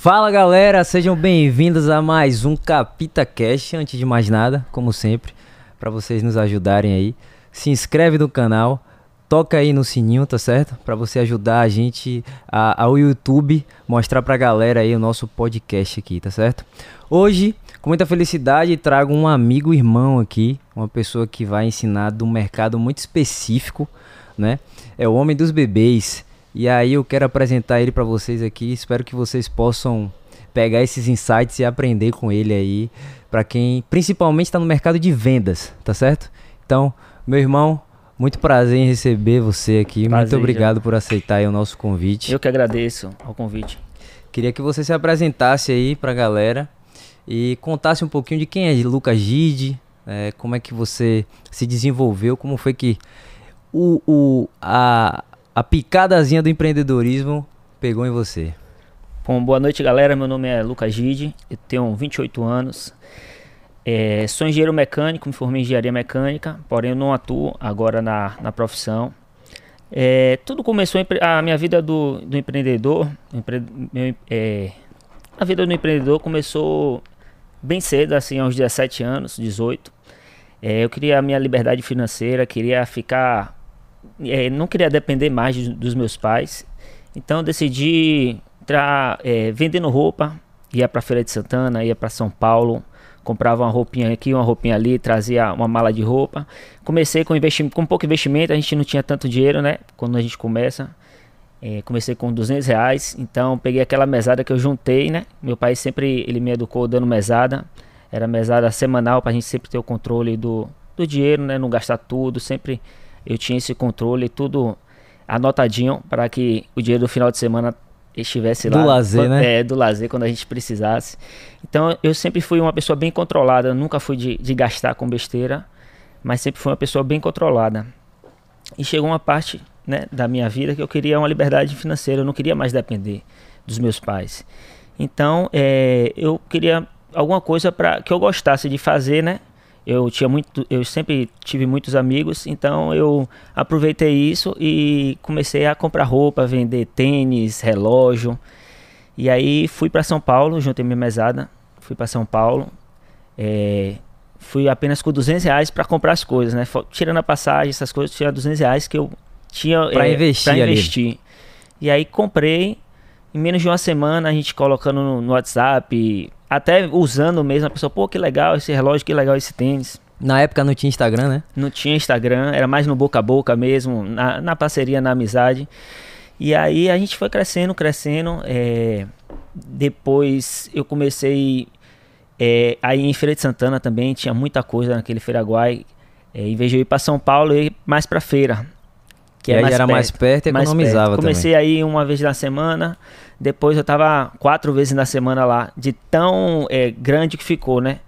Fala galera, sejam bem-vindos a mais um Capita Cash. Antes de mais nada, como sempre, para vocês nos ajudarem aí, se inscreve no canal, toca aí no sininho, tá certo? Para você ajudar a gente a, ao YouTube mostrar pra galera aí o nosso podcast aqui, tá certo? Hoje, com muita felicidade, trago um amigo irmão aqui, uma pessoa que vai ensinar de um mercado muito específico, né? É o homem dos bebês. E aí eu quero apresentar ele para vocês aqui. Espero que vocês possam pegar esses insights e aprender com ele aí, para quem principalmente está no mercado de vendas, tá certo? Então, meu irmão, muito prazer em receber você aqui. Prazer, muito obrigado por aceitar o nosso convite. Eu que agradeço ao convite. Queria que você se apresentasse aí para a galera e contasse um pouquinho de quem é Lucas Gide, é, como é que você se desenvolveu, como foi que o, o, a, a picadazinha do empreendedorismo pegou em você? Bom, boa noite, galera. Meu nome é Lucas Gide, eu tenho 28 anos. É, sou engenheiro mecânico, me formei em engenharia mecânica, porém eu não atuo agora na, na profissão. É, tudo começou a minha vida do, do empreendedor. Empre, meu, é, a vida do empreendedor começou bem cedo, assim, aos 17 anos, 18. É, eu queria a minha liberdade financeira, queria ficar é, não queria depender mais de, dos meus pais. Então decidi entrar é, vendendo roupa. Ia para Feira de Santana, ia para São Paulo, comprava uma roupinha aqui, uma roupinha ali, trazia uma mala de roupa. Comecei com investimento, com pouco investimento, a gente não tinha tanto dinheiro, né? Quando a gente começa. É, comecei com 200 reais, então peguei aquela mesada que eu juntei, né? Meu pai sempre ele me educou dando mesada, era mesada semanal para a gente sempre ter o controle do, do dinheiro, né? Não gastar tudo, sempre eu tinha esse controle tudo anotadinho para que o dinheiro do final de semana estivesse lá. Do lazer, quando, né? É, do lazer, quando a gente precisasse. Então eu sempre fui uma pessoa bem controlada, nunca fui de, de gastar com besteira, mas sempre fui uma pessoa bem controlada. E chegou uma parte né, da minha vida que eu queria uma liberdade financeira, eu não queria mais depender dos meus pais. Então é, eu queria alguma coisa para que eu gostasse de fazer, né? Eu tinha muito, eu sempre tive muitos amigos, então eu aproveitei isso e comecei a comprar roupa, vender tênis, relógio. E aí fui para São Paulo, juntei minha mesada, fui para São Paulo. É, fui apenas com 200 reais para comprar as coisas, né? Tirando a passagem, essas coisas, tinha 200 reais que eu tinha para é, investir, pra investir. E aí comprei. Em menos de uma semana a gente colocando no, no WhatsApp, até usando mesmo, a pessoa, pô, que legal esse relógio, que legal esse tênis. Na época não tinha Instagram, né? Não tinha Instagram, era mais no boca a boca mesmo, na, na parceria, na amizade. E aí a gente foi crescendo, crescendo. É, depois eu comecei é, aí em Feira de Santana também, tinha muita coisa naquele Feiraguai. É, em vez de eu ir para São Paulo, eu ia mais para feira. Que é mais era perto, mais perto e economizava perto. Comecei também. aí uma vez na semana. Depois eu tava quatro vezes na semana lá, de tão é, grande que ficou, né?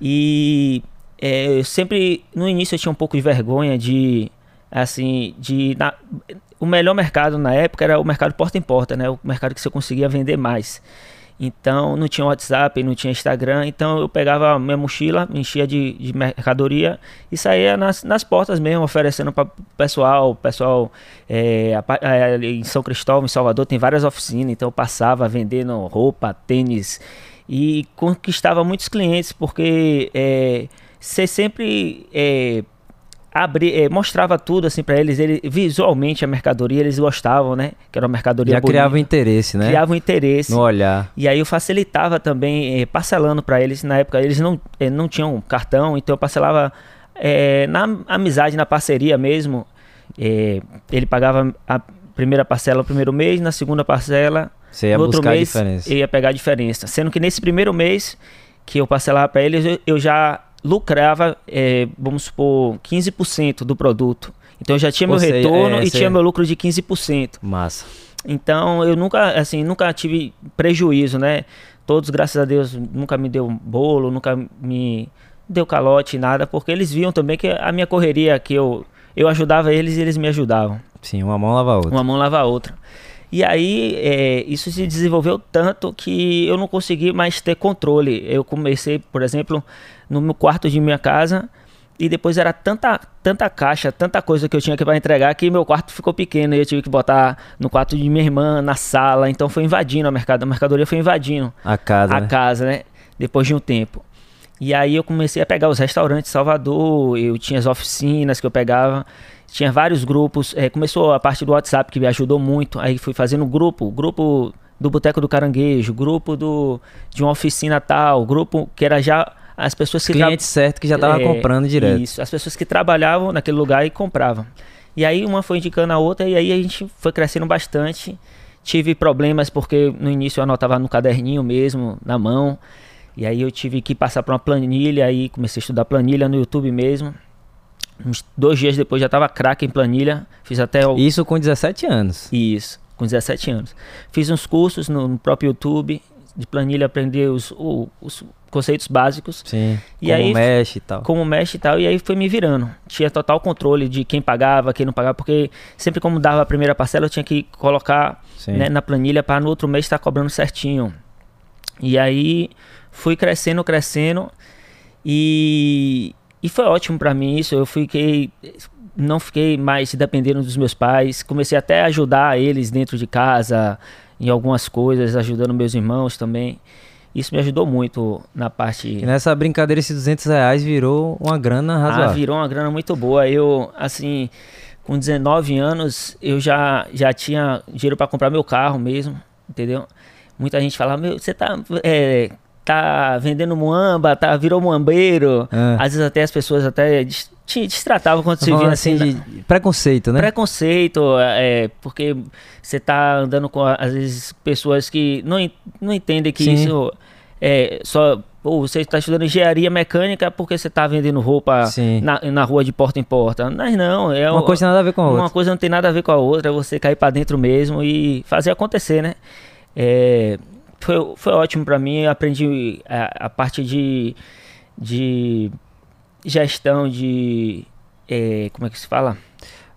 E é, eu sempre, no início eu tinha um pouco de vergonha de, assim, de... Na, o melhor mercado na época era o mercado porta em porta, né? O mercado que você conseguia vender mais. Então não tinha WhatsApp, não tinha Instagram, então eu pegava minha mochila, enchia de, de mercadoria e saía nas, nas portas mesmo, oferecendo para o pessoal. pessoal é, é, em São Cristóvão, em Salvador, tem várias oficinas, então eu passava vendendo roupa, tênis e conquistava muitos clientes, porque é, você sempre é, abri, é, mostrava tudo assim para eles, ele, visualmente a mercadoria eles gostavam, né? Que era uma mercadoria Já bonita, criava interesse, né? Criava interesse. No olhar. E aí eu facilitava também é, parcelando para eles. Na época eles não, é, não tinham cartão, então eu parcelava na amizade, na parceria mesmo. ele pagava a primeira parcela no primeiro mês, na segunda parcela Você ia no outro mês eu ia pegar a diferença. Sendo que nesse primeiro mês que eu parcelava para eles, eu, eu já lucrava, é, vamos supor, 15% do produto. Então eu já tinha meu retorno é, e tinha meu lucro de 15%. Massa. Então eu nunca, assim, nunca tive prejuízo, né? Todos, graças a Deus, nunca me deu bolo, nunca me deu calote, nada, porque eles viam também que a minha correria, que eu, eu ajudava eles e eles me ajudavam. Sim, uma mão lava a outra. Uma mão lava a outra. E aí, é, isso se desenvolveu tanto que eu não consegui mais ter controle. Eu comecei, por exemplo, no meu quarto de minha casa, E depois era tanta, tanta caixa, tanta coisa que eu tinha que para entregar que meu quarto ficou pequeno e eu tive que botar no quarto de minha irmã, na sala. Então foi invadindo a mercado, a mercadoria foi invadindo a casa, a né? casa, né? Depois de um tempo. E aí eu comecei a pegar os restaurantes de Salvador, eu tinha as oficinas que eu pegava, tinha vários grupos. É, começou a parte do WhatsApp que me ajudou muito. Aí fui fazendo grupo, grupo do Boteco do Caranguejo, grupo do, de uma oficina tal, grupo que era já as pessoas que cliente certo que já estava é, comprando direto. Isso, as pessoas que trabalhavam naquele lugar e compravam. E aí uma foi indicando a outra e aí a gente foi crescendo bastante. Tive problemas porque no início eu anotava no caderninho mesmo, na mão. E aí eu tive que passar para uma planilha, aí comecei a estudar planilha no YouTube mesmo. Uns dois dias depois já estava craque em planilha, fiz até o... Isso com 17 anos. Isso, com 17 anos. Fiz uns cursos no, no próprio YouTube de planilha, aprender os, os, os conceitos básicos. Sim. E como aí, mexe e tal. Como mexe e tal. E aí foi me virando. Tinha total controle de quem pagava, quem não pagava, porque sempre como dava a primeira parcela, eu tinha que colocar né, na planilha para no outro mês estar tá cobrando certinho. E aí fui crescendo, crescendo. E, e foi ótimo para mim isso. Eu fiquei. Não fiquei mais dependendo dos meus pais. Comecei até a ajudar eles dentro de casa, em algumas coisas, ajudando meus irmãos também. Isso me ajudou muito na parte. E nessa brincadeira, esses 200 reais virou uma grana razoável. Ah, virou uma grana muito boa. Eu, assim, com 19 anos, eu já, já tinha dinheiro para comprar meu carro mesmo, entendeu? Muita gente falava, meu, você tá, é, tá vendendo muamba, tá, virou muambeiro. É. Às vezes até as pessoas até te distratavam quando você via assim, assim de preconceito, né? Preconceito, é, porque você tá andando com às vezes pessoas que não, não entendem que Sim. isso é só ou você está estudando engenharia mecânica porque você está vendendo roupa na, na rua de porta em porta. Mas não, é uma coisa nada a ver com a outra. Uma coisa não tem nada a ver com a outra, é você cair para dentro mesmo e fazer acontecer, né? É, foi, foi ótimo para mim, aprendi a, a, parte de, de gestão de é, como é que se fala?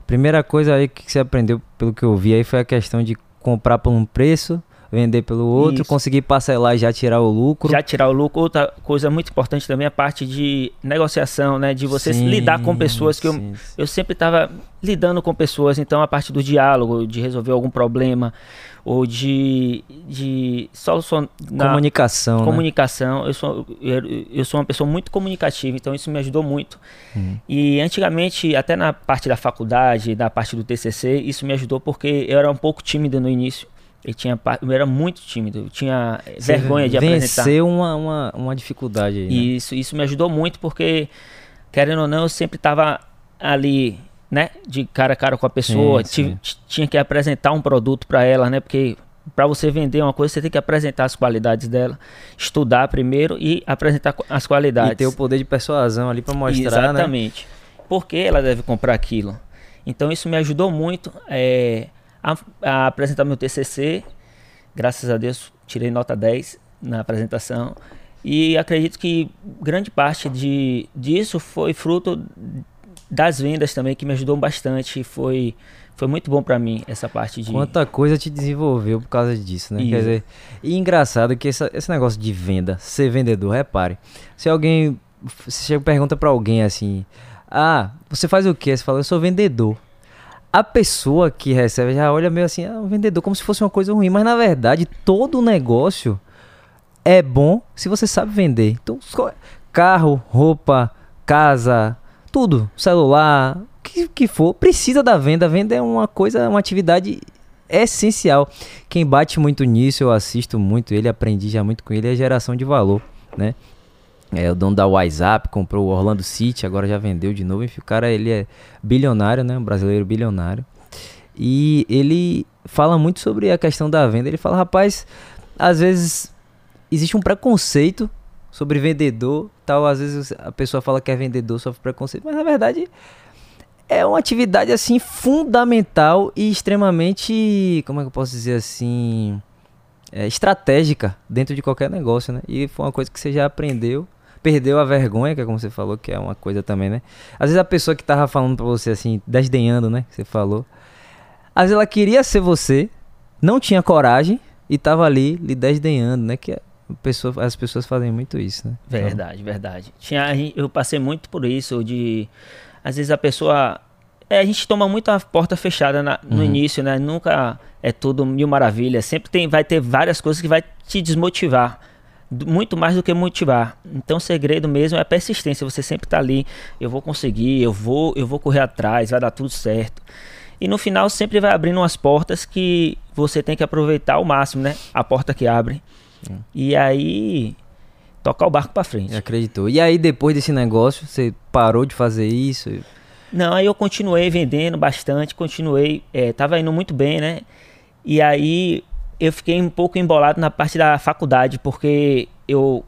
Primeira coisa aí que você aprendeu, pelo que eu vi aí, foi a questão de comprar por um preço vender pelo outro, Isso. conseguir parcelar e já tirar o lucro. Já tirar o lucro. Outra coisa muito importante também é a parte de negociação, né? De você sim, lidar com pessoas que sim, eu, sim. eu sempre estava lidando com pessoas, então a parte do diálogo, de resolver algum problema ou de, de solução comunicação, comunicação. Né? Eu sou eu, eu, sou uma pessoa muito comunicativa, então isso me ajudou muito. Hum. E antigamente, até na parte da faculdade, da parte do TCC, isso me ajudou porque eu era um pouco tímido no início. Eu, tinha, eu era muito tímido, eu tinha Você vergonha de apresentar. Venceu uma, uma, uma dificuldade aí, né? Isso, isso me ajudou muito porque, querendo ou não, eu sempre estava ali, né, de cara a cara com a pessoa, sim, sim. tinha que apresentar um produto para ela, né, porque para você vender uma coisa, você tem que apresentar as qualidades dela, estudar primeiro e apresentar as qualidades. E ter o poder de persuasão ali para mostrar, né? Exatamente. Né? Por que ela deve comprar aquilo? Então isso me ajudou muito. É, a, a apresentar meu TCC. Graças a Deus, tirei nota 10 na apresentação. E acredito que grande parte de, disso foi fruto das vendas também, que me ajudou bastante. Foi, foi muito bom para mim essa parte de. Quanta coisa te desenvolveu por causa disso, né? Isso. Quer dizer, e engraçado que essa, esse negócio de venda, ser vendedor, repare. Se alguém. Você pergunta para alguém assim: Ah, você faz o quê? Você fala, eu sou vendedor a pessoa que recebe já olha meio assim, ah, o vendedor, como se fosse uma coisa ruim. Mas na verdade, todo negócio é bom se você sabe vender. Então, carro, roupa, casa, tudo, celular, o que, que for, precisa da venda. A venda é uma coisa, uma atividade essencial. Quem bate muito nisso, eu assisto muito ele, aprendi já muito com ele, é geração de valor, né? É o dono da WhatsApp, comprou o Orlando City, agora já vendeu de novo. Enfim, o cara ele é bilionário, né? Um brasileiro bilionário. E ele fala muito sobre a questão da venda. Ele fala, rapaz, às vezes existe um preconceito sobre vendedor, tal. Às vezes a pessoa fala que é vendedor, sofre preconceito, mas na verdade é uma atividade assim fundamental e extremamente, como é que eu posso dizer assim, é, estratégica dentro de qualquer negócio, né? E foi uma coisa que você já aprendeu perdeu a vergonha, que é como você falou, que é uma coisa também, né? Às vezes a pessoa que tava falando pra você assim, desdenhando, né? Que você falou. Às vezes ela queria ser você, não tinha coragem e tava ali lhe desdenhando, né? Que é, pessoa, as pessoas fazem muito isso, né? Verdade, então... verdade. Tinha, eu passei muito por isso, de. Às vezes a pessoa. É, a gente toma muita porta fechada na, no uhum. início, né? Nunca é tudo mil maravilhas. Sempre tem, vai ter várias coisas que vai te desmotivar. Muito mais do que motivar. Então o segredo mesmo é a persistência. Você sempre tá ali. Eu vou conseguir, eu vou, eu vou correr atrás, vai dar tudo certo. E no final sempre vai abrindo umas portas que você tem que aproveitar ao máximo, né? A porta que abre. E aí tocar o barco para frente. Acreditou. E aí depois desse negócio, você parou de fazer isso? Não, aí eu continuei vendendo bastante, continuei, é, tava indo muito bem, né? E aí eu fiquei um pouco embolado na parte da faculdade, porque eu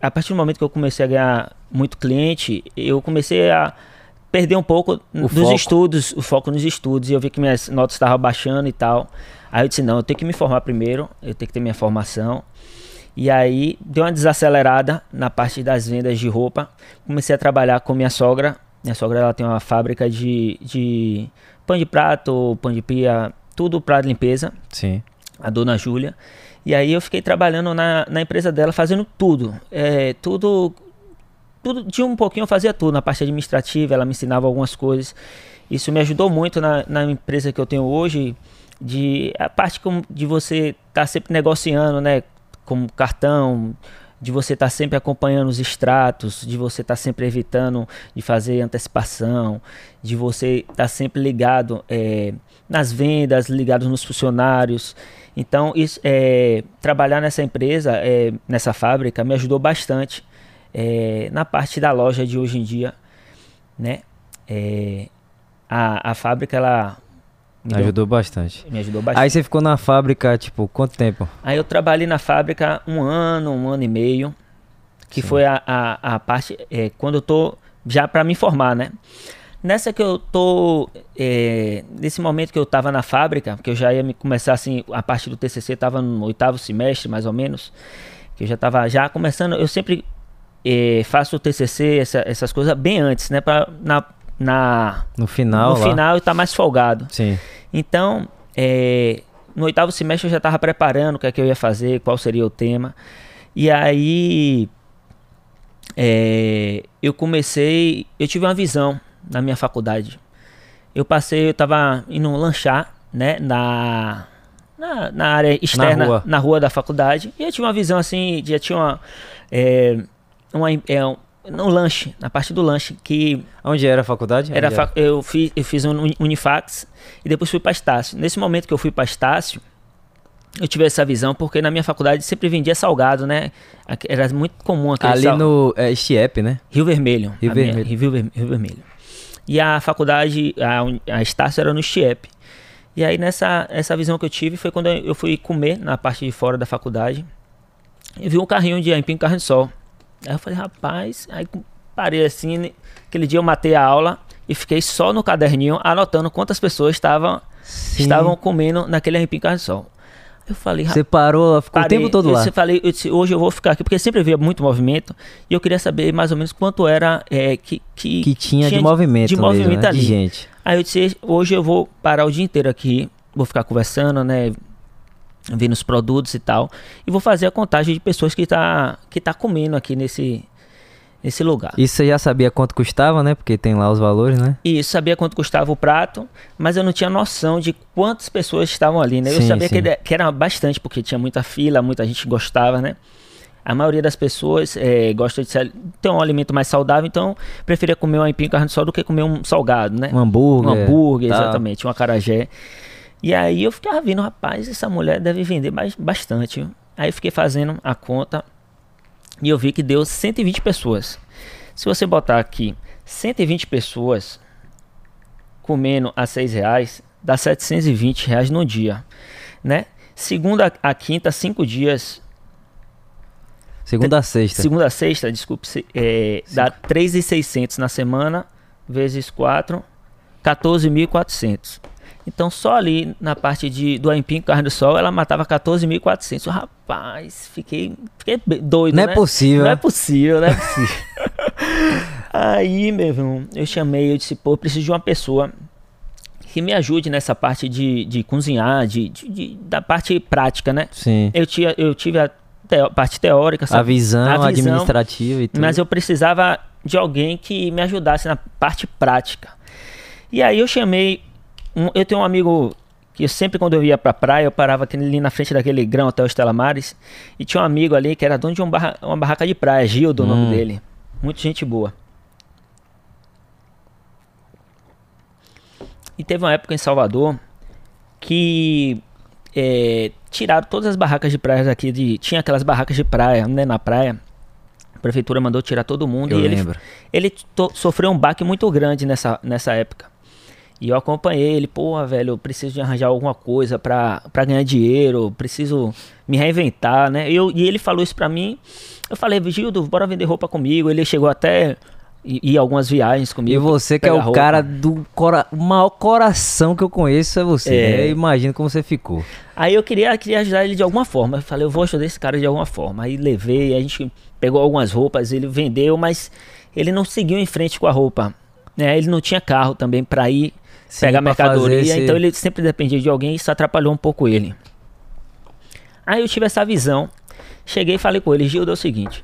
a partir do momento que eu comecei a ganhar muito cliente, eu comecei a perder um pouco o dos foco. estudos, o foco nos estudos, e eu vi que minhas notas estavam baixando e tal. Aí eu disse, não, eu tenho que me formar primeiro, eu tenho que ter minha formação. E aí deu uma desacelerada na parte das vendas de roupa. Comecei a trabalhar com minha sogra. Minha sogra ela tem uma fábrica de, de pão de prato, pão de pia, tudo para limpeza. Sim. A dona Júlia. E aí eu fiquei trabalhando na, na empresa dela, fazendo tudo. É, tudo tudo de um pouquinho eu fazia tudo na parte administrativa ela me ensinava algumas coisas isso me ajudou muito na, na empresa que eu tenho hoje de a parte como de você estar tá sempre negociando né como cartão de você estar tá sempre acompanhando os extratos, de você estar tá sempre evitando de fazer antecipação, de você estar tá sempre ligado é, nas vendas, ligado nos funcionários. Então, isso, é, trabalhar nessa empresa, é, nessa fábrica, me ajudou bastante é, na parte da loja de hoje em dia, né? É, a, a fábrica ela me ajudou deu, bastante. Me ajudou bastante. Aí você ficou na fábrica, tipo, quanto tempo? Aí eu trabalhei na fábrica um ano, um ano e meio, que Sim. foi a, a, a parte é, quando eu tô já para me formar, né? Nessa que eu tô, é, nesse momento que eu tava na fábrica, que eu já ia me começar assim, a parte do TCC tava no oitavo semestre, mais ou menos, que eu já tava já começando, eu sempre é, faço o TCC, essa, essas coisas bem antes, né? Pra, na, na, no final, no lá. final tá mais folgado. Sim. Então, é, no oitavo semestre eu já estava preparando o que é que eu ia fazer, qual seria o tema. E aí é, eu comecei, eu tive uma visão na minha faculdade. Eu passei, eu estava indo lanchar, né, na, na, na área externa, na rua. na rua. da faculdade. E eu tive uma visão assim, já tinha uma, é, uma, é, no lanche, na parte do lanche, que... Onde era a faculdade? Era, era? Eu, fiz, eu fiz um Unifax e depois fui para Estácio. Nesse momento que eu fui para Estácio, eu tive essa visão porque na minha faculdade sempre vendia salgado, né? Era muito comum aquele Ali sal... no é, Chiep, né? Rio Vermelho. Rio Vermelho. Minha, Rio, Rio, Vermelho. E a faculdade, a, a Estácio era no Chiep. E aí nessa essa visão que eu tive foi quando eu fui comer na parte de fora da faculdade. Eu vi um carrinho de aipim carne de sol. Aí eu falei, rapaz, aí parei assim, né? aquele dia eu matei a aula e fiquei só no caderninho anotando quantas pessoas estavam estavam comendo naquele arrepio carne de sol. Eu falei, Você parou, ficou parei, o tempo todo lá. Eu falei, eu disse, hoje eu vou ficar aqui, porque sempre havia muito movimento, e eu queria saber mais ou menos quanto era é, que, que, que tinha, tinha de movimento, de, movimento mesmo, né? ali. de gente. Aí eu disse, hoje eu vou parar o dia inteiro aqui, vou ficar conversando, né? Vendo os produtos e tal. E vou fazer a contagem de pessoas que tá, que tá comendo aqui nesse, nesse lugar. E você já sabia quanto custava, né? Porque tem lá os valores, né? Isso, sabia quanto custava o prato, mas eu não tinha noção de quantas pessoas estavam ali, né? Eu sim, sabia sim. Que, que era bastante, porque tinha muita fila, muita gente gostava, né? A maioria das pessoas é, gosta de ter um alimento mais saudável, então preferia comer um aipim carne de sol do que comer um salgado, né? Um hambúrguer. Um hambúrguer, tá. exatamente, um acarajé. E aí eu ficava vendo, rapaz, essa mulher deve vender bastante. Aí eu fiquei fazendo a conta e eu vi que deu 120 pessoas. Se você botar aqui 120 pessoas comendo a 6 reais, dá 720 reais no dia, né? Segunda a quinta, cinco dias. Segunda a sexta. Segunda a sexta, desculpe, é, dá 3.600 na semana, vezes 4, 14.400. Então só ali na parte de, do aipim carne do sol ela matava 14.400. Rapaz, fiquei, fiquei doido, Não é né? é possível. Não é possível, não é possível. Aí, meu irmão, eu chamei, eu disse, pô, eu preciso de uma pessoa que me ajude nessa parte de, de cozinhar, de, de, de, da parte prática, né? Sim. Eu, tinha, eu tive a, teo, parte teórica, sabe? A visão, a visão administrativa e tudo. Mas eu precisava de alguém que me ajudasse na parte prática. E aí eu chamei. Um, eu tenho um amigo que eu sempre quando eu ia pra praia, eu parava ali na frente daquele grão Hotel Estela Mares. E tinha um amigo ali que era dono de um barra, uma barraca de praia, Gildo, hum. o nome hum. dele. Muita gente boa. E teve uma época em Salvador que é, tiraram todas as barracas de praia aqui. De, tinha aquelas barracas de praia, né, na praia. A prefeitura mandou tirar todo mundo eu e lembro. ele, ele to, sofreu um baque muito grande nessa, nessa época. E eu acompanhei ele, pô, velho, eu preciso de arranjar alguma coisa pra, pra ganhar dinheiro, preciso me reinventar, né? Eu, e ele falou isso pra mim. Eu falei, Gildo, bora vender roupa comigo. Ele chegou até e, e algumas viagens comigo. E você que é o roupa. cara do cora o maior coração que eu conheço é você. É. Né? Imagina como você ficou. Aí eu queria, queria ajudar ele de alguma forma. Eu falei, eu vou ajudar esse cara de alguma forma. Aí levei, a gente pegou algumas roupas, ele vendeu, mas ele não seguiu em frente com a roupa. Né? Ele não tinha carro também para ir Sim, pegar mercadoria, esse... então ele sempre dependia de alguém e isso atrapalhou um pouco ele. Aí eu tive essa visão. Cheguei e falei com ele, Gildo, é o seguinte,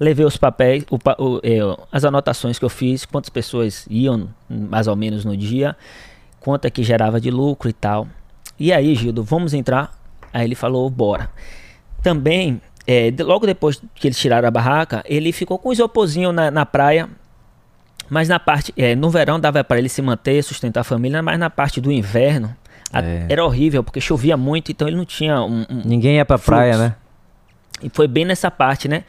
levei os papéis, o, o, é, as anotações que eu fiz, quantas pessoas iam mais ou menos no dia, quanto é que gerava de lucro e tal. E aí, Gildo, vamos entrar? Aí ele falou, bora. Também, é, logo depois que eles tiraram a barraca, ele ficou com o isoporzinho na, na praia, mas na parte, é, no verão dava para ele se manter, sustentar a família, mas na parte do inverno a, é. era horrível, porque chovia muito, então ele não tinha um. um Ninguém ia pra fluxo. praia, né? E foi bem nessa parte, né?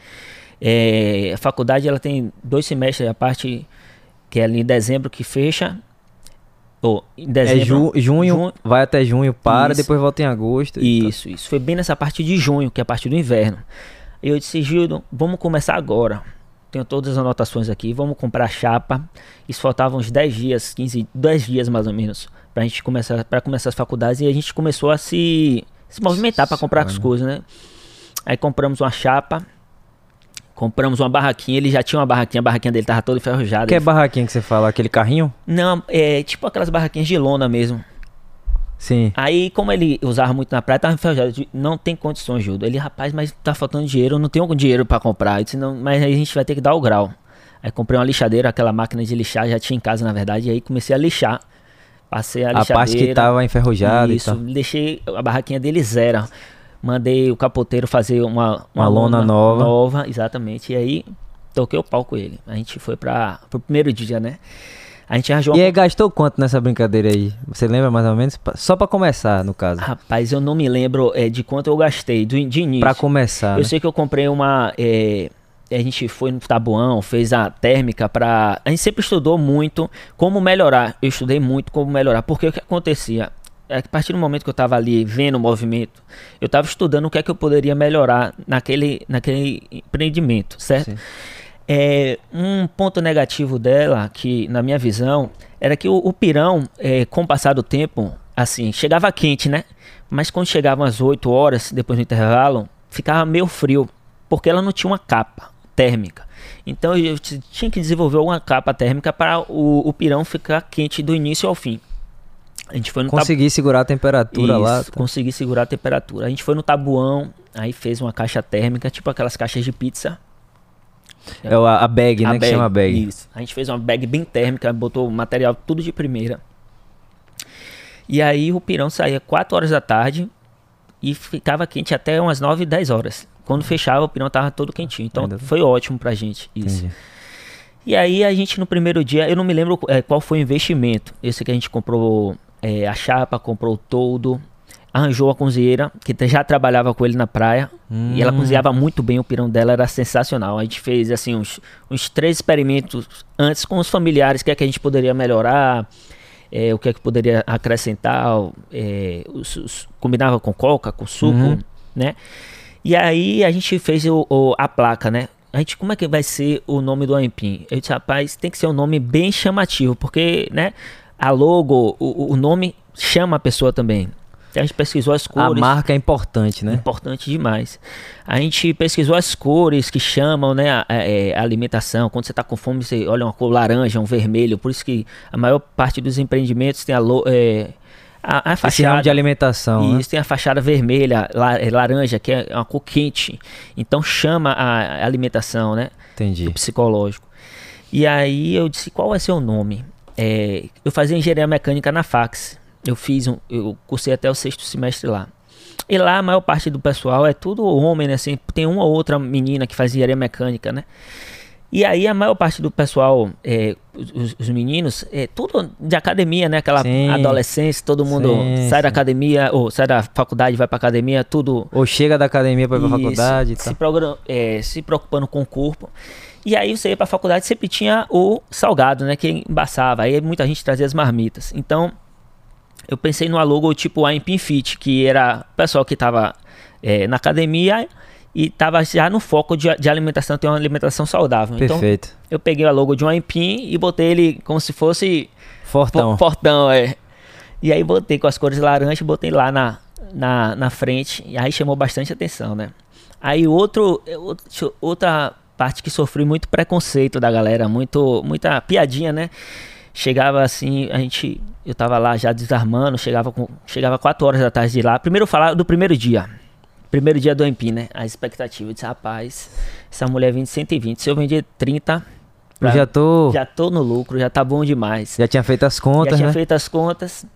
É, a faculdade ela tem dois semestres, a parte que é ali em dezembro que fecha. Ou em dezembro, é ju, junho, junho, vai até junho, para, isso, depois volta em agosto. Isso, isso. Foi bem nessa parte de junho, que é a parte do inverno. Eu disse, Gildo, vamos começar agora. Tenho todas as anotações aqui, vamos comprar chapa. Isso faltava uns 10 dias, 15, 10 dias mais ou menos, pra gente começar, para começar as faculdades. E a gente começou a se, se movimentar para comprar as coisas, né? Aí compramos uma chapa, Compramos uma barraquinha, ele já tinha uma barraquinha, a barraquinha dele tava toda enferrujada. Que é barraquinha que você fala? Aquele carrinho? Não, é tipo aquelas barraquinhas de lona mesmo. Sim. Aí, como ele usava muito na praia, tava enferrujado. Não tem condições, Gildo. Ele, rapaz, mas tá faltando dinheiro, eu não tenho dinheiro para comprar. Eu disse, não, mas aí a gente vai ter que dar o grau. Aí comprei uma lixadeira, aquela máquina de lixar, já tinha em casa, na verdade, e aí comecei a lixar. Passei a lixadeira. A parte que tava enferrujada Isso, deixei a barraquinha dele zero. Mandei o capoteiro fazer uma, uma, uma lona, lona nova. nova. Exatamente. E aí toquei o pau com ele. A gente foi para o primeiro dia, né? A gente arranjou E aí gastou quanto nessa brincadeira aí? Você lembra mais ou menos? Só para começar, no caso. Rapaz, eu não me lembro é, de quanto eu gastei do, de início. Pra começar. Eu né? sei que eu comprei uma. É, a gente foi no Tabuão, fez a térmica para. A gente sempre estudou muito como melhorar. Eu estudei muito como melhorar. Porque o que acontecia? É a partir do momento que eu estava ali vendo o movimento, eu estava estudando o que é que eu poderia melhorar naquele, naquele empreendimento, certo? É, um ponto negativo dela, que na minha visão, era que o, o pirão, é, com o passar do tempo, assim, chegava quente, né? Mas quando chegavam as 8 horas, depois do intervalo, ficava meio frio, porque ela não tinha uma capa térmica. Então eu tinha que desenvolver uma capa térmica para o, o pirão ficar quente do início ao fim. A gente foi no Consegui segurar a temperatura Isso, lá. Tá? Consegui segurar a temperatura. A gente foi no tabuão, aí fez uma caixa térmica, tipo aquelas caixas de pizza. É a, a bag, a né? Bag, que chama bag. Isso. A gente fez uma bag bem térmica, botou material tudo de primeira. E aí o pirão saía 4 horas da tarde e ficava quente até umas 9, 10 horas. Quando fechava, o pirão tava todo quentinho. Então Ainda foi ótimo pra gente isso. Entendi. E aí a gente no primeiro dia, eu não me lembro é, qual foi o investimento. Esse que a gente comprou é, a chapa, comprou o todo, arranjou a cozinheira, que já trabalhava com ele na praia. Hum. E ela hum. cozinhava muito bem, o pirão dela era sensacional. A gente fez assim uns, uns três experimentos antes com os familiares, o que é que a gente poderia melhorar, é, o que é que poderia acrescentar. É, os, os, combinava com coca, com suco, uhum. né? E aí a gente fez o, o, a placa, né? A gente, como é que vai ser o nome do Ampim? Eu disse, rapaz, tem que ser um nome bem chamativo, porque, né? a logo, o, o nome chama a pessoa também. A gente pesquisou as cores. A marca é importante, né? Importante demais. A gente pesquisou as cores que chamam, né? A, a, é, a alimentação. Quando você está com fome, você olha uma cor laranja, um vermelho. Por isso que a maior parte dos empreendimentos tem a, lo, é, A, a fachada. de alimentação, né? Isso, tem a fachada vermelha, é laranja, que é uma cor quente. Então chama a, alimentação, né? Entendi. Psicológico. E aí eu disse, qual vai ser o nome? É, eu fazia engenharia mecânica na Fax. Eu fiz um, eu cursei até o sexto semestre lá. E lá a maior parte do pessoal é tudo homem, né? Assim, tem uma ou outra menina que faz engenharia mecânica, né? E aí a maior parte do pessoal, é, os, os meninos, é tudo de academia, né? Aquela Sim. adolescência, todo mundo Sim, sai da sim. academia, ou sai da faculdade, vai pra academia, tudo Ou chega da academia pra ir pra faculdade e se, progra- é, se preocupando com o corpo. E aí você ia pra faculdade, sempre tinha o salgado, né? Que embaçava. Aí muita gente trazia as marmitas. Então, eu pensei numa logo tipo a Empin Fit, que era o pessoal que tava é, na academia e tava já no foco de, de alimentação, ter uma alimentação saudável. Então, Perfeito. eu peguei a logo de uma Empin e botei ele como se fosse Fortão. Portão, é. E aí botei com as cores laranja, botei lá na, na, na frente. E aí chamou bastante atenção, né? Aí outro, é, outro- outra parte que sofri muito preconceito da galera, muito, muita piadinha, né? Chegava assim, a gente, eu tava lá já desarmando, chegava com, chegava 4 horas da tarde de lá. Primeiro falar do primeiro dia. Primeiro dia do Empim, né? A expectativa. Eu disse, rapaz, essa mulher vende 120. Se eu vender 30, Eu já tô. Já, já tô no lucro, já tá bom demais tinha feito as já contas, tinha né? feito as contas.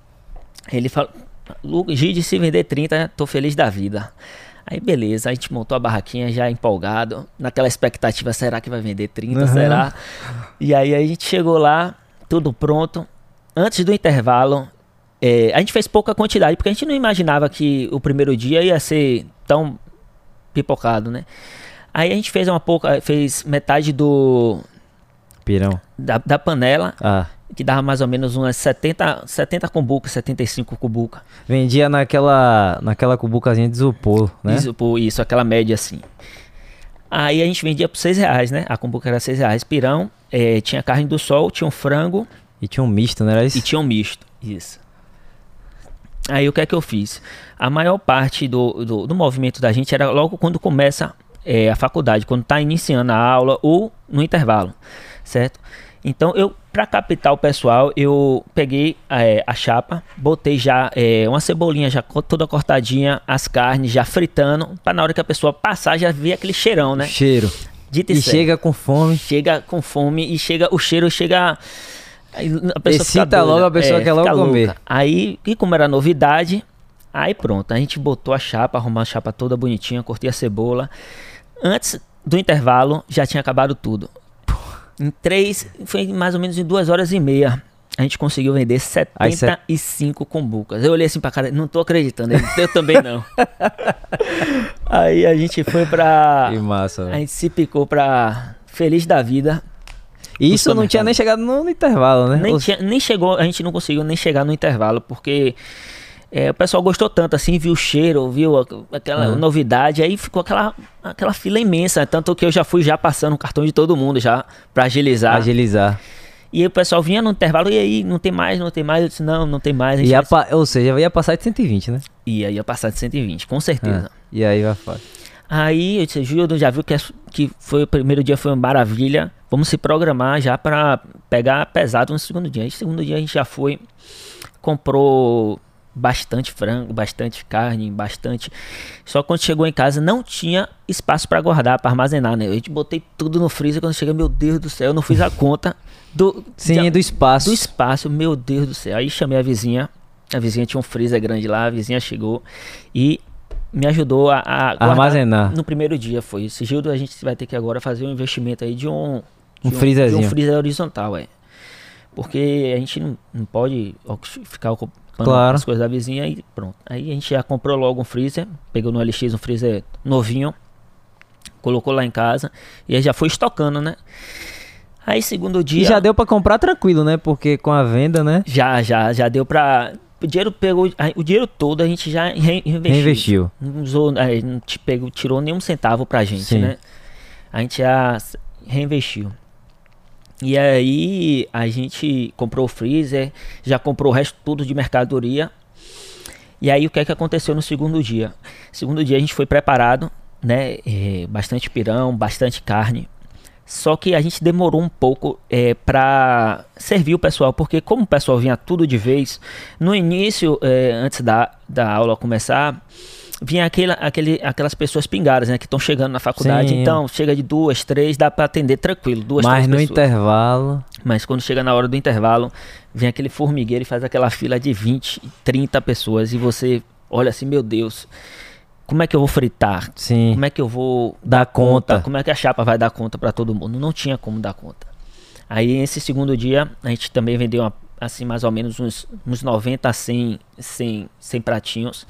Ele falou, "Lu- Gide, se vender 30, tô feliz da vida. Aí beleza, a gente montou a barraquinha já empolgado, naquela expectativa, será que vai vender 30, Uhum. será? E aí a gente chegou lá, tudo pronto. Antes do intervalo, é, a gente fez pouca quantidade, porque a gente não imaginava que o primeiro dia ia ser tão pipocado, né? Aí a gente fez uma pouca, fez metade do Pirão. da, da panela Ah. que dava mais ou menos umas 70, 70 cumbuca, 75 cumbuca. Vendia naquela, naquela cubucazinha de isopor, né? Isso, por isso, aquela média assim. Aí a gente vendia por 6 reais, né? A cumbuca era 6 reais. Pirão, eh, tinha carne do sol, tinha um frango E tinha um misto, não era isso? e tinha um misto. Isso. Aí o que é que eu fiz? A maior parte do, do, do movimento da gente era logo quando começa eh, a faculdade, quando está iniciando a aula ou no intervalo, certo? Então eu, para captar o pessoal, eu peguei eh, a chapa, botei já eh, uma cebolinha já toda cortadinha, as carnes já fritando, para na hora que a pessoa passar já ver aquele cheirão, né? Cheiro. Dito E chega com fome. chega com fome e chega o cheiro chega a pessoa fica Excita doida. logo a pessoa quer logo fica comer. louca. aí e como era novidade aí pronto a gente botou a chapa arrumou a chapa toda bonitinha cortei a cebola antes do intervalo já tinha acabado tudo em três foi mais ou menos em duas horas e meia a gente conseguiu vender Aí cê- 75 combucas. Eu olhei assim pra cara, não tô acreditando. Eu também não. Aí a gente foi pra. Que massa, A gente se picou pra Feliz da Vida. E Isso não tinha nem chegado no, no intervalo, né? Nem, Ou- tinha- nem chegou, a gente não conseguiu nem chegar no intervalo, porque é, o pessoal gostou tanto assim, viu o cheiro, viu aquela Uhum. novidade, aí ficou aquela, aquela fila imensa. Tanto que eu já fui já passando o cartão de todo mundo já pra agilizar. Agilizar. E aí o pessoal vinha no intervalo, e aí, não tem mais, não tem mais. Eu disse, não, não tem mais. Ia pa- Ou seja, ia passar de 120, né? Ia, ia passar de 120, com certeza. Ah, E aí vai fora. Aí eu disse, Gildo, já viu que, é- que foi o primeiro dia foi uma maravilha. Vamos se programar já para pegar pesado no segundo dia. Aí, no segundo dia a gente já foi, comprou bastante frango, bastante carne, bastante. Só que quando chegou em casa não tinha espaço para guardar, para armazenar, né? A gente botei tudo no freezer quando chega, meu Deus do céu, eu não fiz a conta do Sim, de- do espaço. do espaço, meu Deus do céu. Aí chamei a vizinha, a vizinha tinha um freezer grande lá, a vizinha chegou e me ajudou a, a Armazenar. no primeiro dia. Foi esse Gildo, a gente vai ter que agora fazer um investimento aí de um, Um de freezerzinho. de um freezer horizontal, é. Porque a gente não, não pode ficar Claro. as coisas da vizinha e pronto. Aí a gente já comprou logo um freezer, pegou no LX um freezer novinho, colocou lá em casa e aí já foi estocando, né? Aí segundo E dia já deu pra comprar tranquilo, né? Porque com a venda, né? já, já, já deu pra. O dinheiro pegou. O dinheiro todo a gente já re- reinvestiu. Reinvestiu. Não usou, não te pegou, tirou nenhum centavo pra gente, Sim. né? A gente já reinvestiu. E aí a gente comprou o freezer, já comprou o resto tudo de mercadoria. E aí o que é que aconteceu no segundo dia? Segundo dia a gente foi preparado, né? eh, bastante pirão, bastante carne, Só que a gente demorou um pouco é, para servir o pessoal, porque como o pessoal vinha tudo de vez, no início, é, antes da, da aula começar, vinha aquele, aquele, aquelas pessoas pingadas, né? Que estão chegando na faculdade. Sim. Então, chega de duas, três, dá para atender tranquilo. Duas, Mas no pessoas. intervalo. Mas quando chega na hora do intervalo, vem aquele formigueiro e faz aquela fila de 20, 30 pessoas. E você olha assim, meu Deus, como é que eu vou fritar? Sim. Como é que eu vou Dar conta. Como é que a chapa vai dar conta para todo mundo? Não tinha como dar conta. Aí esse segundo dia, a gente também vendeu uma- assim mais ou menos uns, uns 90 a 100, 100, 100 pratinhos.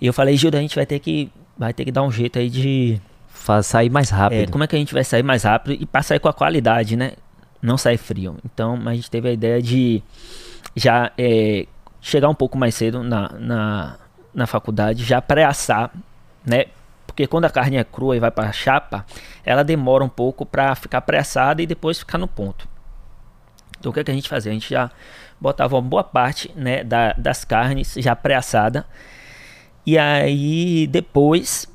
E eu falei, Gilda, a gente vai ter que vai ter que dar um jeito aí de Faz sair mais é, rápido. como é que a gente vai sair mais rápido e para sair com a qualidade, né? Não sair frio. Então a gente teve a ideia de já é, chegar um pouco mais cedo na, na, na faculdade, já pré-assar, né? Porque quando a carne é crua e vai para a chapa, ela demora um pouco para ficar pré-assada e depois ficar no ponto. Então o que, é que a gente fazia? A gente já botava uma boa parte né, da- das carnes já pré-assada. E aí depois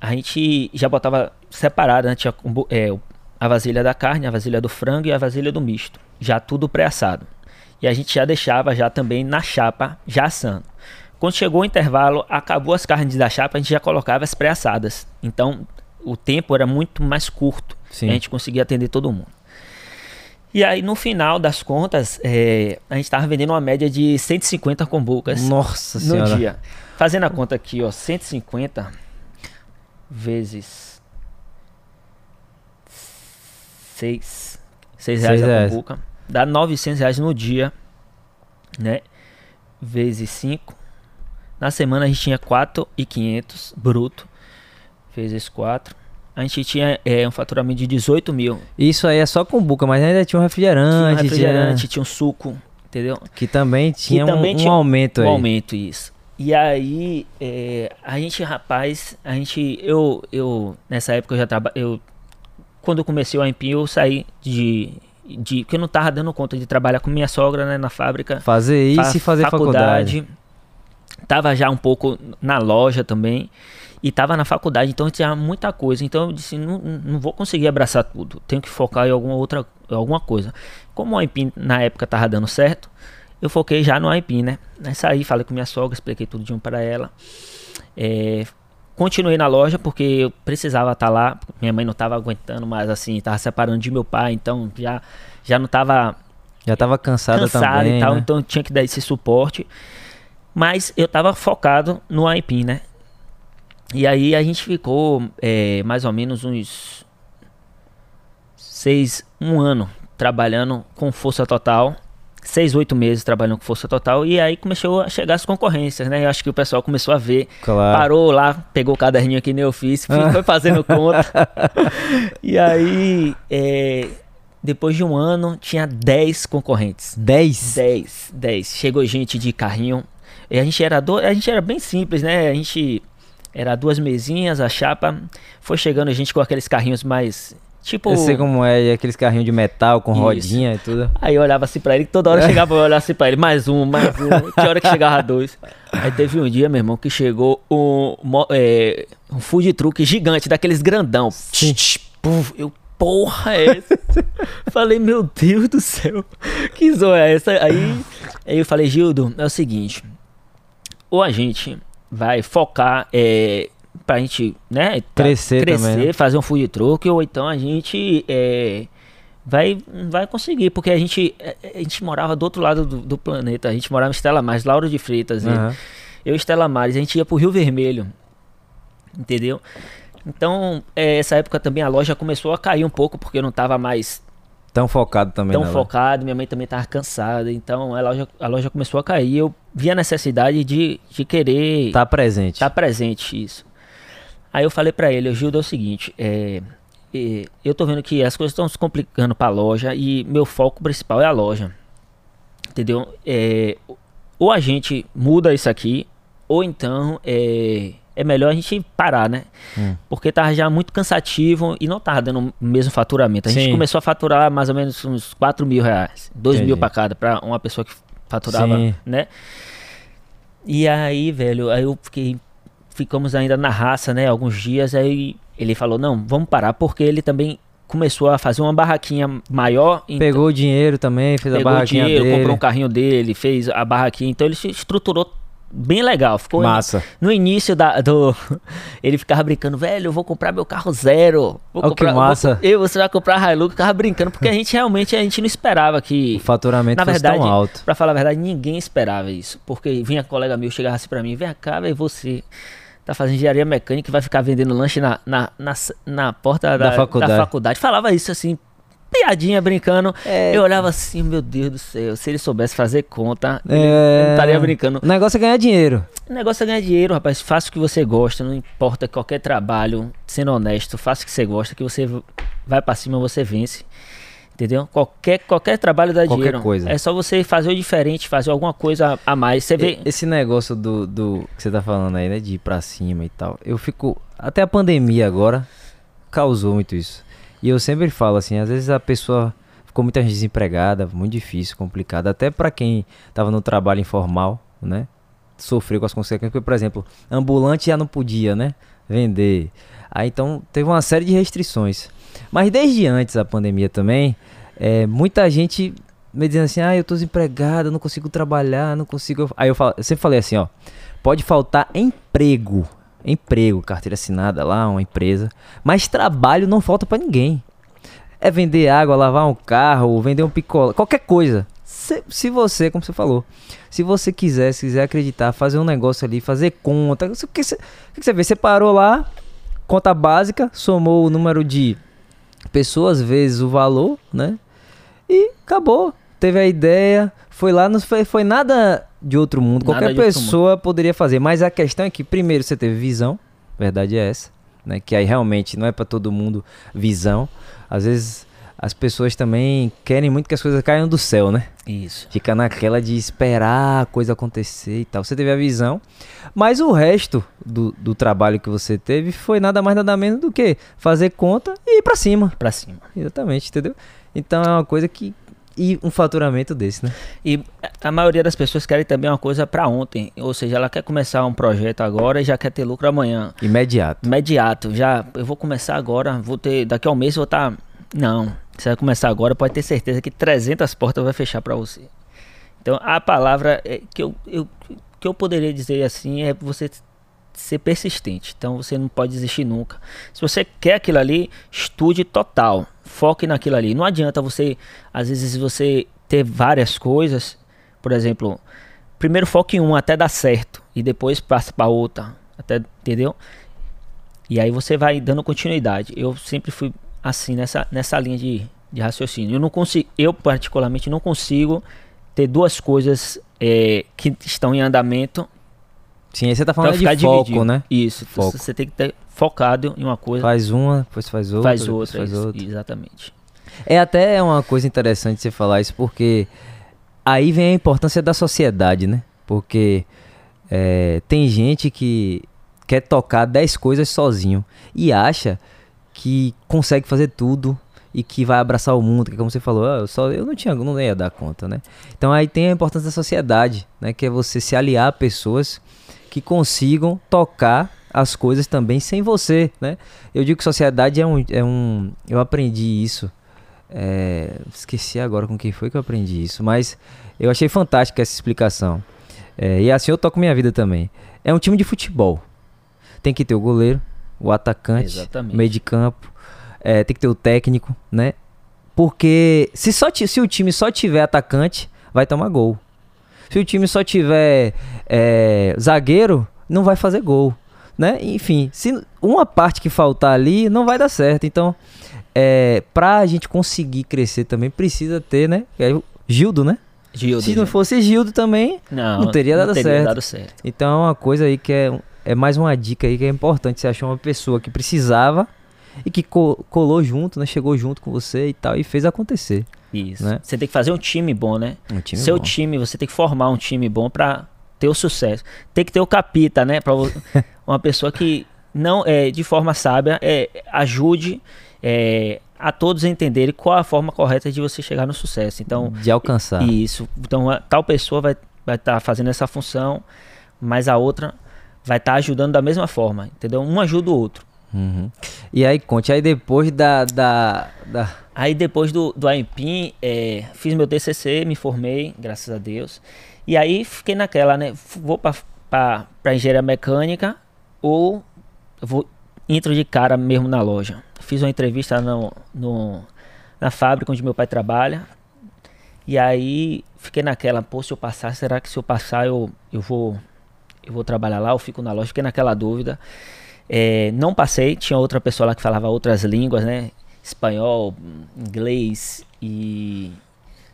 a gente já botava separado, né? Tinha é, a vasilha da carne, a vasilha do frango e a vasilha do misto. Já tudo pré-assado. E a gente já deixava já também na chapa, já assando. Quando chegou o intervalo, acabou as carnes da chapa, a gente já colocava as pré-assadas. Então o tempo era muito mais curto. Sim. A gente conseguia atender todo mundo. E aí, no final das contas, é, a gente estava vendendo uma média de 150 combucas Nossa no senhora. dia. Fazendo a conta aqui, ó, 150 vezes 6, 6 reais Seis a reais. combuca. Dá 900 reais no dia, né? Vezes 5. Na semana a gente tinha 4,500 bruto. Vezes 4. A gente tinha é, um faturamento de 18 mil. Isso aí é só com buca, mas ainda tinha um Tinha um refrigerante, refrigerante, tinha um suco, entendeu? tinha- que também tinha, um- também um, tinha aumento um aí. aumento isso. E aí, é, a gente, rapaz, a gente, eu, eu nessa época eu já trabalhei, eu, quando eu comecei o AMP, eu saí de, de, porque eu não tava dando conta de trabalhar com minha sogra, né, na fábrica. Fazer isso fa- e fazer faculdade. Tava já um pouco na loja também. E tava na faculdade, então tinha muita coisa. Então eu disse, não, não vou conseguir abraçar tudo. Tenho que focar em alguma outra alguma coisa. Como o AIPIN na época tava dando certo, eu foquei já no AIPIN, né? Aí saí, falei com minha sogra, expliquei tudo de um para ela. É, continuei na loja porque eu precisava estar lá. Minha mãe não tava aguentando mais assim, tava separando de meu pai, então já, já não tava Já tava cansada, cansado também, e tal, né? então tinha que dar esse suporte. Mas eu tava focado no AIPIN, né? E aí a gente ficou é, mais ou menos uns seis, um ano trabalhando com força total. Seis, oito meses trabalhando com força total. E aí começou a chegar as concorrências, né? Eu acho que o pessoal começou a ver. Claro. Parou lá, pegou o caderninho aqui no ofício, foi fazendo conta. e aí, é, depois de um ano, tinha 10 concorrentes. 10? 10, 10. Chegou gente de carrinho. E a gente era do... a gente era bem simples, né? A gente era duas mesinhas, a chapa. Foi chegando gente com aqueles carrinhos mais tipo Eu sei como é, aqueles carrinhos de metal com Isso. rodinha e tudo. Aí eu olhava assim pra ele, toda hora chegava eu olhava assim pra ele, mais um, mais um. Tinha hora que chegava dois. Aí teve um dia, meu irmão, que chegou um, é, um food truck gigante, daqueles grandão. Eu, porra é essa? falei, meu Deus do céu, que zoa é essa? Aí, aí eu falei, Gildo, é o seguinte, ou a gente vai focar é, pra gente, né, tá- Crescer também, né? fazer um food truck, ou então a gente é, vai, vai conseguir, porque a gente, é, a gente morava do outro lado do, do planeta, a gente morava em Estela Maris, Lauro de Freitas, e Aham. eu e Estela Maris, a gente ia pro Rio Vermelho, entendeu? Então, é, essa época também a loja começou a cair um pouco, porque eu não tava mais Tão focado também. tão né, focado, minha mãe também tava cansada, então a loja, a loja começou a cair, eu vi a necessidade de, de querer Tá presente. tá presente isso. Aí eu falei pra ele, Gildo, é o seguinte, é, é, eu tô vendo que as coisas estão se complicando pra loja e meu foco principal é a loja. Entendeu? É, ou a gente muda isso aqui, ou então é, é melhor a gente parar, né? Hum. Porque tava já muito cansativo e não tava dando o mesmo faturamento. A gente Sim. começou a faturar mais ou menos uns 4 mil reais. 2 mil pra cada, pra uma pessoa que faturava, Sim. né? E aí, velho, aí eu fiquei. Ficamos ainda na raça, né? Alguns dias. Aí ele falou: Não, vamos parar, porque ele também começou a fazer uma barraquinha maior. então- Pegou o dinheiro também, fez a barraquinha dinheiro, dele. comprou um carrinho dele, fez a barraquinha. Então ele se estruturou bem legal. Ficou Massa. no início da, do. Ele ficava brincando, velho, eu vou comprar meu carro zero. Vou que comprar, vou- massa. eu, você vai comprar Hilux, ficava brincando, porque a gente realmente a gente não esperava que. O faturamento Na fosse verdade, tão alto. pra falar a verdade, ninguém esperava isso. Porque vinha colega meu, chegava assim pra mim, vem cá, velho, você tá fazendo engenharia mecânica e vai ficar vendendo lanche na, na, na, na porta da, Da faculdade. da faculdade. Falava isso assim, piadinha, brincando. É. Eu olhava assim, meu Deus do céu, se ele soubesse fazer conta, ele É... não estaria brincando. O negócio é ganhar dinheiro. O negócio é ganhar dinheiro, rapaz. Faça o que você gosta, não importa qualquer trabalho, sendo honesto, faça o que você gosta, que você vai pra cima, você vence. Entendeu? Qualquer, qualquer trabalho dá Qualquer dinheiro. coisa. É só você fazer o diferente, fazer alguma coisa a mais. Você vê. Esse negócio do, do que você tá falando aí, né? De ir pra cima e tal. Eu fico. Até a pandemia agora causou muito isso. E eu sempre falo assim, às vezes a pessoa ficou muita gente desempregada, muito difícil, complicado. Até pra quem tava no trabalho informal, né? Sofreu com as consequências. Porque, por exemplo, ambulante já não podia, né? Vender. Aí então teve uma série de restrições. Mas desde antes da pandemia também, é, muita gente me dizendo assim, ah, eu tô desempregado, não consigo trabalhar, não consigo. Aí eu, falo, eu sempre falei assim, ó, pode faltar emprego, emprego, carteira assinada lá, uma empresa, mas trabalho não falta pra ninguém. É vender água, lavar um carro, vender um picolé, qualquer coisa. Se, se você, como você falou, se você quiser, se quiser acreditar, fazer um negócio ali, fazer conta, o que você, o que você vê? Você parou lá, conta básica, somou o número de pessoas vezes o valor, né? E acabou. Teve a ideia, foi lá, não foi, foi nada de outro mundo. Nada Qualquer pessoa poderia fazer. Mas a questão é que, primeiro, você teve visão, verdade é essa, né? Que aí realmente não é pra todo mundo visão. Às vezes as pessoas também querem muito que as coisas caiam do céu, né? Isso. Fica naquela de esperar a coisa acontecer e tal. Você teve a visão, mas o resto do, do trabalho que você teve foi nada mais nada menos do que fazer conta e ir pra cima. Pra cima. Exatamente, entendeu? Então é uma coisa que. E um faturamento desse, né? E a maioria das pessoas querem também uma coisa pra ontem. Ou seja, ela quer começar um projeto agora e já quer ter lucro amanhã. Imediato. Imediato. Já, eu vou começar agora, vou ter. Daqui a um mês eu vou estar. Não. Você vai começar agora, pode ter certeza que 300 portas vai fechar pra você. Então a palavra é, que, eu, eu, que eu poderia dizer assim é você ser persistente. Então você não pode desistir nunca. Se você quer aquilo ali, estude total. Foque naquilo ali. Não adianta você, às vezes, você ter várias coisas. Por exemplo, primeiro foque em um até dar certo. E depois passa para outra. Até, entendeu? E aí você vai dando continuidade. Eu sempre fui assim nessa, nessa linha de, de raciocínio. Eu não consigo, eu particularmente não consigo ter duas coisas é, que estão em andamento Sim, aí você tá falando ficar de foco, dividido. né? Isso. Foco. Você tem que ter focado em uma coisa, Faz uma, depois faz outra. faz outra. Faz isso, outra. Exatamente. É até uma coisa interessante você falar isso, porque aí vem a importância da sociedade, né? Porque é, tem gente que quer tocar 10 coisas sozinho e acha que consegue fazer tudo e que vai abraçar o mundo, que como você falou, ah, eu, só, eu não tinha, não ia dar conta, né? Então aí tem a importância da sociedade, né? Que é você se aliar a pessoas que consigam tocar as coisas também sem você, né? Eu digo que sociedade é um, é um eu aprendi isso é, esqueci agora com quem foi que eu aprendi isso, mas eu achei fantástica essa explicação. É, e assim eu toco minha vida também. É um time de futebol. Tem que ter o goleiro, o atacante, Exatamente. meio de campo, é, tem que ter o técnico, né? Porque se, só se o time só tiver atacante, vai tomar gol. Se o time só tiver é, zagueiro, não vai fazer gol, né? Enfim, se uma parte que faltar ali, não vai dar certo. Então, é, pra gente conseguir crescer também, precisa ter, né? É Gildo, né? Gildo, Se não fosse Gildo também, não, não teria dado certo. dado certo. então é uma coisa aí que é, é mais uma dica aí que é importante. Você achou uma pessoa que precisava e que co- colou junto, né? Chegou junto com você e tal, e fez acontecer. Isso. Né? Você tem que fazer um time bom, né? Um time Seu bom. time, você tem que formar um time bom pra ter o sucesso. Tem que ter o capita, né? Pra uma pessoa que não é de forma sábia é, ajude é, a todos a entenderem qual a forma correta de você chegar no sucesso. Então, de alcançar. isso. Então, a- tal pessoa vai vai estar fazendo essa função, mas a outra vai estar ajudando da mesma forma, entendeu? Um ajuda o outro. Uhum. E aí, conte, aí depois da. da, da... Aí depois do, do AIMPIM, é, fiz meu TCC, me formei, graças a Deus. E aí fiquei naquela, né? Vou para engenharia mecânica ou vou entro de cara mesmo na loja. Fiz uma entrevista no, no, na fábrica onde meu pai trabalha. E aí fiquei naquela, pô, se eu passar, será que se eu passar eu, eu vou eu vou trabalhar lá, eu fico na loja, fiquei naquela dúvida. É, não passei, tinha outra pessoa lá que falava outras línguas, né? Espanhol, inglês e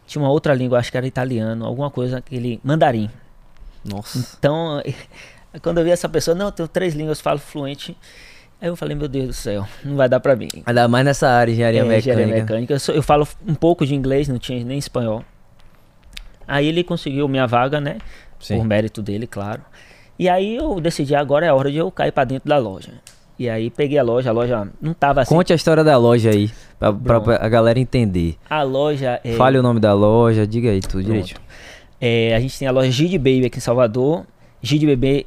tinha uma outra língua, acho que era italiano, alguma coisa, aquele mandarim. Nossa. Então, quando eu vi essa pessoa, não, eu tenho três línguas, falo fluente. Aí eu falei, meu Deus do céu, não vai dar pra mim. Ainda mais nessa área, engenharia é, mecânica. Engenharia mecânica. Eu, sou, eu, falo um pouco de inglês, não tinha nem espanhol. Aí ele conseguiu minha vaga, né? Sim. Por mérito dele, claro. E aí eu decidi, agora é a hora de eu cair para dentro da loja. E aí peguei a loja, a loja não tava assim. Conte a história da loja aí, pra, pra, a galera entender. A loja é... Fale o nome da loja, diga aí tudo direito. É, a gente tem a loja Gide Baby aqui em Salvador, Gide Bebê,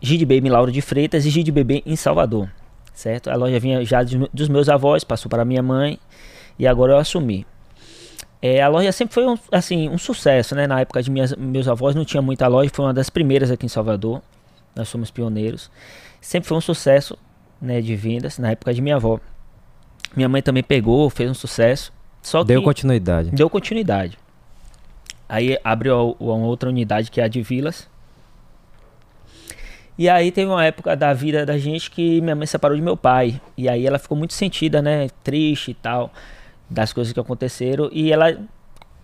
Gide Baby em Lauro de Freitas e Gide Bebê em Salvador, certo? A loja vinha já dos meus avós, passou para minha mãe e agora eu assumi. É, a loja sempre foi um, assim, um sucesso, né? Na época de minhas, meus avós não tinha muita loja, foi uma das primeiras aqui em Salvador. Nós somos pioneiros. Sempre foi um sucesso né, de vendas na época de minha avó. Minha mãe também pegou, fez um sucesso. Só deu continuidade. Deu continuidade. Aí abriu uma outra unidade que é a de Vilas. E aí teve uma época da vida da gente que minha mãe separou de meu pai. E aí ela ficou muito sentida, né? Triste e tal das coisas que aconteceram e ela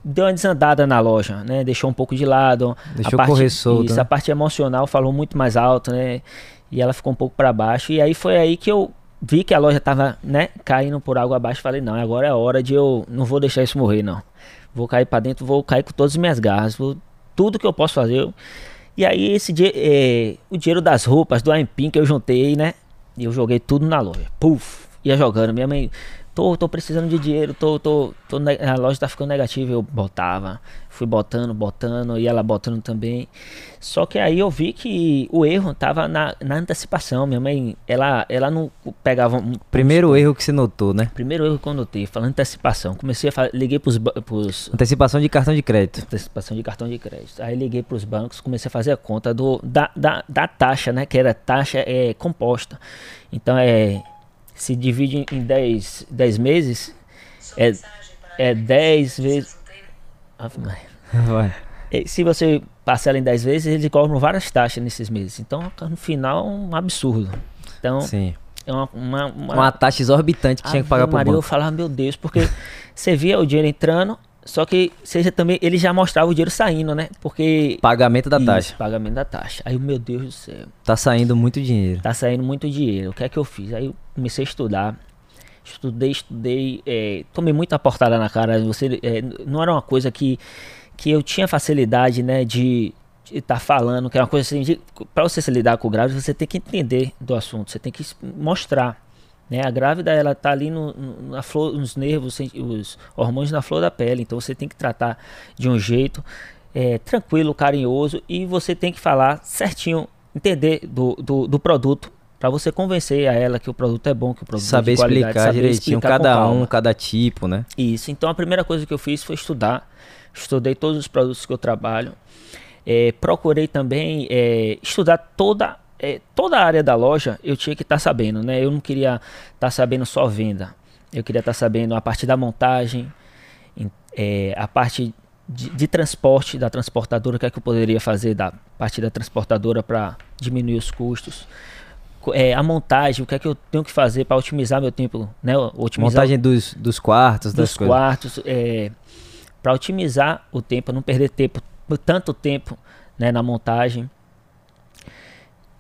deu uma desandada na loja, né? Deixou um pouco de lado. Deixou a parte, correr solto. Isso, né? a parte emocional falou muito mais alto, né? E ela ficou um pouco para baixo. E aí foi aí que eu vi que a loja tava, né, caindo por água abaixo. Falei, não, agora é a hora de eu. Não vou deixar isso morrer, não. Vou cair para dentro, vou cair com todas as minhas garras. Vou, tudo que eu posso fazer. Eu... E aí esse é, o dinheiro das roupas, do Ampim que eu juntei, né? E eu joguei tudo na loja. Puf! Ia jogando. Minha mãe tô, tô precisando de dinheiro, tô, tô, tô, a loja tá ficando negativa. Eu botava, fui botando, botando, e ela botando também. Só que aí eu vi que o erro tava na, na antecipação. Minha mãe, ela, ela não pegava. Primeiro erro que você notou, né? Primeiro erro que eu notei, falando antecipação. Comecei a falar, liguei pros, pros. Antecipação de cartão de crédito. Antecipação de cartão de crédito. Aí liguei pros bancos, comecei a fazer a conta do, da, da, da taxa, né? Que era taxa é, composta. Então é se divide em 10, 10 meses, é, é 10 vezes. É, se você parcela em 10 vezes, eles cobram várias taxas nesses meses. Então, no final, um absurdo. Então, Sim. é uma, uma, uma, uma taxa exorbitante que tinha que pagar para o banco. Eu falava, meu Deus, porque você via o dinheiro entrando, só que seja também ele já mostrava o dinheiro saindo, né? Porque pagamento da isso, taxa. Pagamento da taxa. Aí meu Deus do céu. Tá saindo muito dinheiro. Tá saindo muito dinheiro. O que é que eu fiz? Aí eu comecei a estudar. Estudei, estudei, é, tomei muita portada na cara. Você é, não era uma coisa que que eu tinha facilidade, né, de estar tá falando, que é uma coisa assim, para você se lidar com o grávida, você tem que entender do assunto, você tem que mostrar. Né? A grávida ela tá ali no, na flor, nos nervos, os hormônios na flor da pele. Então você tem que tratar de um jeito é, tranquilo, carinhoso e você tem que falar certinho, entender do, do, do produto para você convencer a ela que o produto é bom, que o produto saber é de qualidade, explicar saber direitinho explicar cada um, cada tipo, né? Isso. Então a primeira coisa que eu fiz foi estudar. Estudei todos os produtos que eu trabalho. É, procurei também é, estudar toda é, toda a área da loja eu tinha que estar tá sabendo, né? Eu não queria estar tá sabendo só venda. Eu queria estar tá sabendo a parte da montagem, é, a parte de, de, transporte da transportadora, o que é que eu poderia fazer da parte da transportadora para diminuir os custos. É, a montagem, o que é que eu tenho que fazer para otimizar meu tempo, né? Otimizar montagem dos, dos quartos, dos quartos, é, para otimizar o tempo, não perder tempo, tanto tempo, né, na montagem.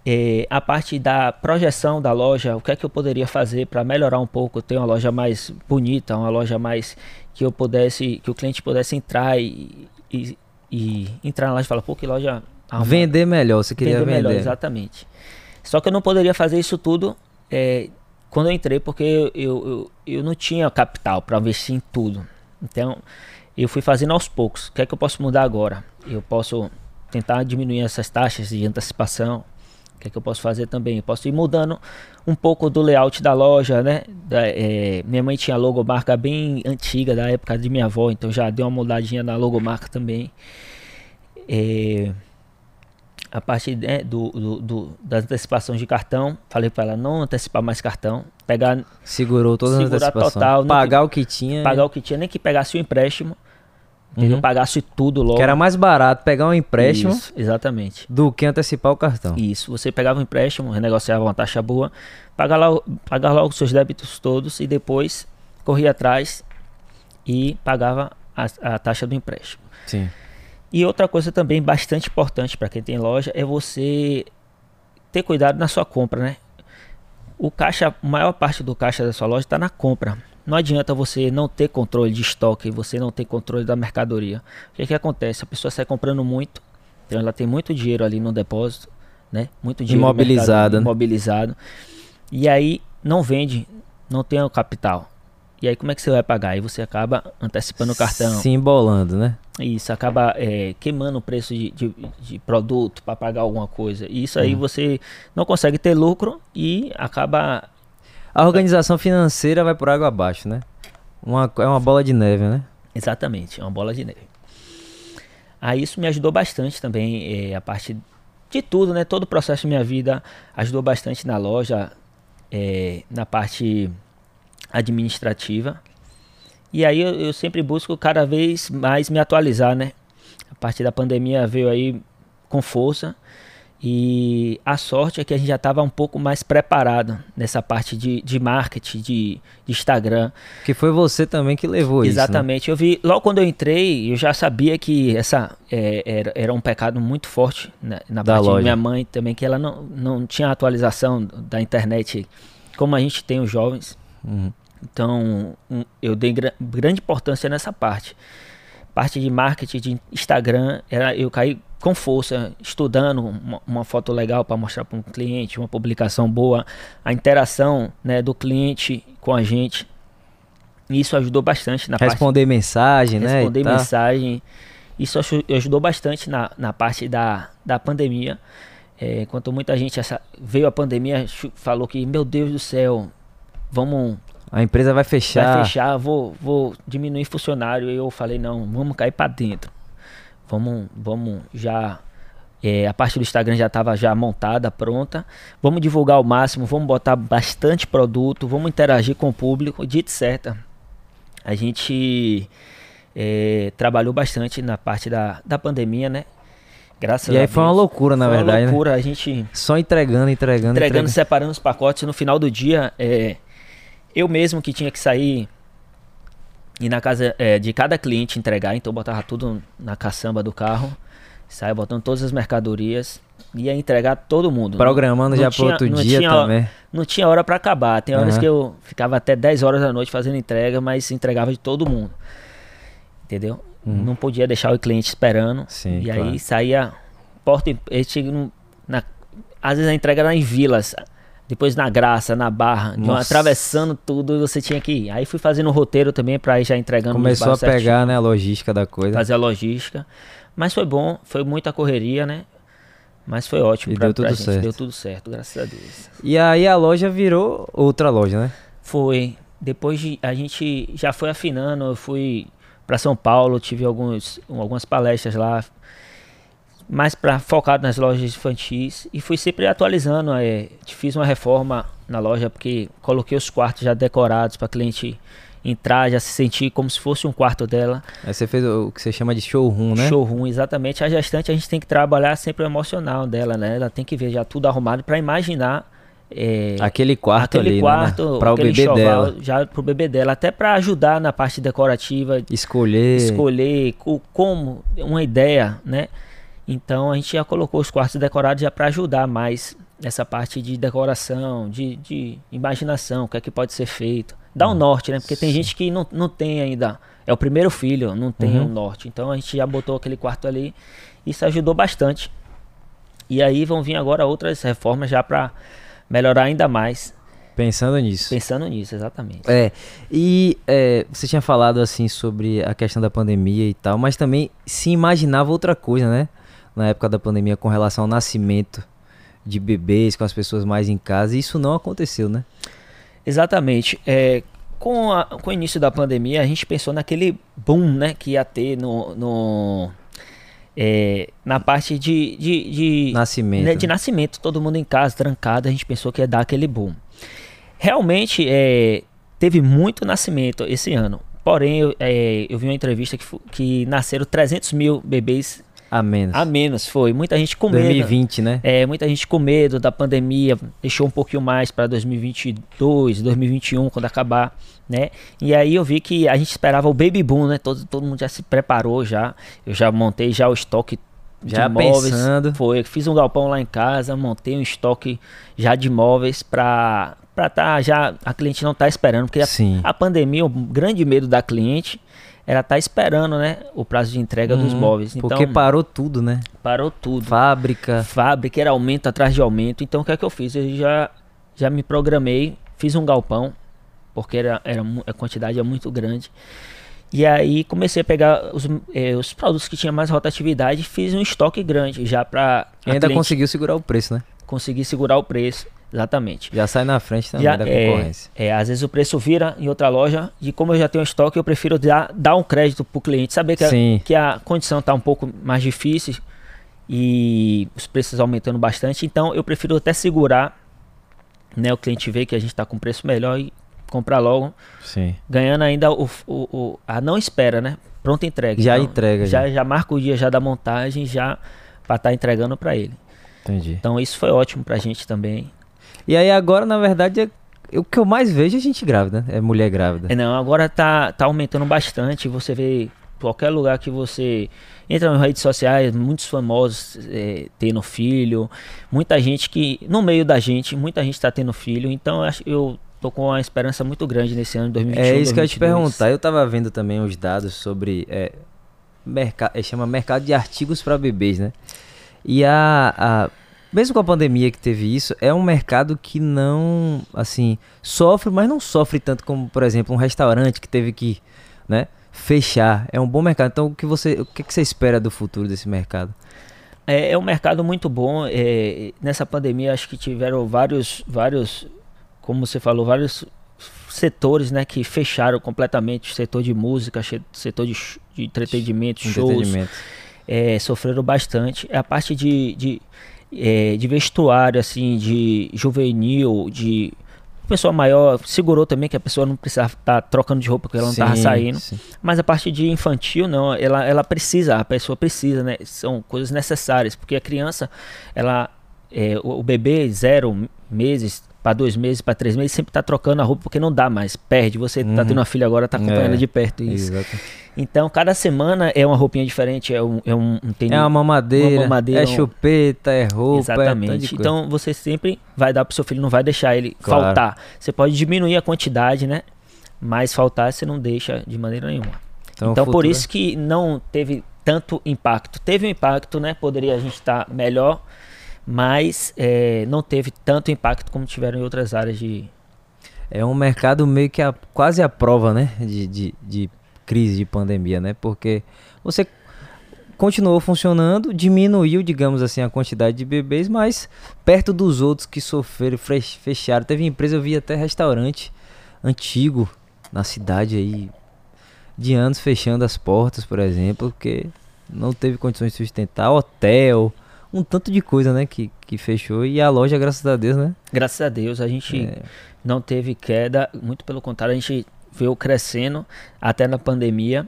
É, a parte da projeção da loja, o que é que eu poderia fazer para melhorar um pouco, ter uma loja mais bonita, uma loja mais que eu pudesse, que o cliente pudesse entrar e, e, e entrar na loja e falar, pô, que loja arrumada. Vender melhor, você queria vender. vender. melhor, exatamente. Só que eu não poderia fazer isso tudo é, quando eu entrei, porque eu, eu, eu, eu não tinha capital para investir em tudo. Então, eu fui fazendo aos poucos. O que é que eu posso mudar agora? Eu posso tentar diminuir essas taxas de antecipação, que é que eu posso fazer também? Eu posso ir mudando um pouco do layout da loja, né? Da, é, minha mãe tinha logomarca bem antiga, da época de minha avó, então já deu uma mudadinha na logomarca também. É, a parte né, do, do, do, das antecipações de cartão, falei para ela não antecipar mais cartão, pegar segurou todas as antecipações, total, pagar que, o que tinha, pagar o que tinha, nem que pegasse o empréstimo, uhum. pagasse tudo logo. Que era mais barato pegar um empréstimo, Isso, exatamente, do que antecipar o cartão. Isso, você pegava um empréstimo, renegociava uma taxa boa, pagar lá, pagar logo os seus débitos todos e depois corria atrás e pagava a, a taxa do empréstimo. Sim. E outra coisa também bastante importante para quem tem loja é você ter cuidado na sua compra, né? O caixa, a maior parte do caixa da sua loja está na compra. Não adianta você não ter controle de estoque, você não ter controle da mercadoria. O que, é que acontece? A pessoa sai comprando muito, então ela tem muito dinheiro ali no depósito, né? Muito dinheiro imobilizado, mercado, imobilizado. E aí não vende, não tem o capital. E aí como é que você vai pagar? Aí você acaba antecipando o cartão. Se embolando, né? Isso, acaba é, queimando o preço de, de, de produto para pagar alguma coisa. E isso aí hum. você não consegue ter lucro e acaba... A organização financeira vai por água abaixo, né? Uma, é uma bola de neve, né? Exatamente, é uma bola de neve. Aí isso me ajudou bastante também, é, a parte de tudo, né? Todo o processo da minha vida ajudou bastante na loja, é, na parte administrativa. E aí eu, eu, sempre busco cada vez mais me atualizar, né? A partir da pandemia veio aí com força. E a sorte é que a gente já estava um pouco mais preparado nessa parte de, de marketing, de, de Instagram. Que foi você também que levou Exatamente. isso. Exatamente. Né? Eu vi, logo quando eu entrei, eu já sabia que essa é, era, era um pecado muito forte né, na da parte loja. da minha mãe também, que ela não, não tinha atualização da internet como a gente tem os jovens. Uhum. Então, um, eu dei gra grande importância nessa parte. Parte de marketing, de Instagram, era, eu caí com força, estudando uma, uma foto legal para mostrar para um cliente, uma publicação boa, a interação né, do cliente com a gente. Isso ajudou bastante na Responder parte, mensagem, né? Responder mensagem. Isso ajudou bastante na, na parte da, da pandemia. É, enquanto muita gente essa, veio a pandemia, falou que, meu Deus do céu, vamos a empresa vai fechar. Vai fechar, vou, vou diminuir funcionário. E eu falei, não, vamos cair para dentro. Vamos, vamos já. É, a parte do Instagram já estava já montada, pronta. Vamos divulgar ao máximo, vamos botar bastante produto, vamos interagir com o público. Dito certa, a gente é, trabalhou bastante na parte da, da pandemia, né? Graças e aí foi uma loucura, na foi verdade. Uma né? loucura, né? a gente. Só entregando, entregando. Entregando, entregando. separando os pacotes. No final do dia, é, eu mesmo que tinha que sair e na casa é, de cada cliente entregar, então botava tudo na caçamba do carro, saia botando todas as mercadorias, ia entregar todo mundo. Programando não, já para outro dia tinha, também. Não tinha hora para acabar. Tem horas uhum. que eu ficava até 10 horas da noite fazendo entrega, mas entregava de todo mundo. Entendeu? Uhum. Não podia deixar o cliente esperando. Sim, e claro. aí saía porta, na, às vezes a entrega era em vilas depois na Graça, na Barra, atravessando tudo, você tinha que ir. Aí fui fazendo o roteiro também para ir já entregando Começou a pegar, certinho, né, a logística da coisa. Fazer a logística. Mas foi bom, foi muita correria, né? Mas foi ótimo e pra, deu tudo gente. certo. Deu tudo certo, graças a Deus. E aí a loja virou outra loja, né? Foi. Depois de, a gente já foi afinando, eu fui para São Paulo, tive alguns, algumas palestras lá, mais para focado nas lojas infantis e fui sempre atualizando. É, fiz uma reforma na loja porque coloquei os quartos já decorados para cliente entrar, já se sentir como se fosse um quarto dela. Aí você fez o que você chama de showroom, né? Showroom, exatamente. A gestante a gente tem que trabalhar sempre o emocional dela, né? Ela tem que ver já tudo arrumado para imaginar é, aquele quarto aquele ali, né? quarto, né? para o bebê dela, já pro bebê dela, até para ajudar na parte decorativa, escolher, escolher como uma ideia, né? Então a gente já colocou os quartos decorados já para ajudar mais nessa parte de decoração, de, de imaginação, o que é que pode ser feito. Dá um hum, norte, né? Porque tem gente que não, não tem ainda. É o primeiro filho, não tem uhum. um norte. Então a gente já botou aquele quarto ali. Isso ajudou bastante. E aí vão vir agora outras reformas já para melhorar ainda mais. Pensando nisso. Pensando nisso, exatamente. É. E é, você tinha falado assim sobre a questão da pandemia e tal, mas também se imaginava outra coisa, né? Na época da pandemia com relação ao nascimento de bebês, com as pessoas mais em casa, e isso não aconteceu, né? Exatamente. É, com, a, com o início da pandemia, a gente pensou naquele boom né, que ia ter no, no é, na parte de, de, de nascimento. Né, de nascimento, todo mundo em casa, trancado, a gente pensou que ia dar aquele boom. Realmente, é, teve muito nascimento esse ano. Porém, eu, é, eu vi uma entrevista que, que nasceram 300 mil bebês a menos. A menos, foi. Muita gente com 2020, medo. né? É, muita gente com medo da pandemia, deixou um pouquinho mais para 2022, 2021, quando acabar, né? E aí eu vi que a gente esperava o baby boom, né? Todo, todo mundo já se preparou já. Eu já montei já o estoque já de móveis. Pensando. Foi, fiz um galpão lá em casa, montei um estoque já de móveis para para tá já a cliente não tá esperando, porque a, a pandemia, o grande medo da cliente era estar tá esperando, né, o prazo de entrega uhum, dos móveis. Então, porque parou tudo, né? Parou tudo. Fábrica. Fábrica era aumento atrás de aumento. Então o que é que eu fiz? Eu já já me programei, fiz um galpão, porque era, era a quantidade é muito grande. E aí comecei a pegar os, eh, os produtos que tinham mais rotatividade, fiz um estoque grande já para ainda conseguiu segurar o preço, né? Consegui segurar o preço. Exatamente. Já sai na frente também já, da concorrência. É, é, às vezes o preço vira em outra loja e como eu já tenho estoque, eu prefiro dar, dar um crédito para o cliente, saber que a, que a condição está um pouco mais difícil e os preços aumentando bastante, então eu prefiro até segurar, né, o cliente vê que a gente está com preço melhor e comprar logo, Sim. ganhando ainda o, o, o, a não espera, né? Pronta entrega. Já então, entrega. Já, já marca o dia já da montagem já para estar tá entregando para ele. Entendi. Então isso foi ótimo para a gente também. E aí agora, na verdade, é, o que eu mais vejo é gente grávida, é mulher grávida. É, não, agora tá, tá aumentando bastante. Você vê qualquer lugar que você entra nas redes sociais, muitos famosos é, tendo filho, muita gente que, no meio da gente, muita gente está tendo filho. Então eu, eu tô com uma esperança muito grande nesse ano 2021. É isso 2022. que eu ia te perguntar. Eu tava vendo também os dados sobre. É, mercado, é, chama mercado de artigos para bebês, né? E a, a mesmo com a pandemia que teve isso, é um mercado que não, assim, sofre, mas não sofre tanto como, por exemplo, um restaurante que teve que, né, fechar. É um bom mercado. Então, o que você, o que, que você espera do futuro desse mercado? É, é um mercado muito bom. É, nessa pandemia, acho que tiveram vários, vários, como você falou, vários setores, né, que fecharam completamente. Setor de música, setor de, de entretenimento, shows. Entretenimento. É, sofreram bastante. É a parte de, de é, de vestuário, assim, de juvenil, de pessoa maior segurou também que a pessoa não precisava estar tá trocando de roupa porque ela não estava saindo. Sim. Mas a parte de infantil não, ela, ela precisa, a pessoa precisa, né? São coisas necessárias porque a criança, ela, é, o, o bebê zero meses para dois meses, para três meses, sempre tá trocando a roupa porque não dá mais, perde. Você tá uhum. tendo uma filha agora, tá acompanhando é, de perto isso. Exato. Então, cada semana é uma roupinha diferente, é um, é um, um tênis, É uma mamadeira, uma mamadeira é chupeta, é roupa, é Exatamente. É então, você sempre vai dar pro seu filho, não vai deixar ele claro. faltar. Você pode diminuir a quantidade, né? Mas faltar você não deixa de maneira nenhuma. Então, então por isso que não teve tanto impacto. Teve um impacto, né? Poderia a gente estar tá melhor, mas é, não teve tanto impacto como tiveram em outras áreas de. É um mercado meio que a, quase a prova, né? De, de, de crise de pandemia, né? Porque você continuou funcionando, diminuiu, digamos assim, a quantidade de bebês, mas perto dos outros que sofreram, fecharam. Teve empresa, eu vi até restaurante antigo na cidade aí, de anos fechando as portas, por exemplo, porque não teve condições de sustentar. Hotel, um tanto de coisa, né, que, que fechou. E a loja, graças a Deus, né? Graças a Deus, a gente é. não teve queda, muito pelo contrário, a gente veio crescendo até na pandemia.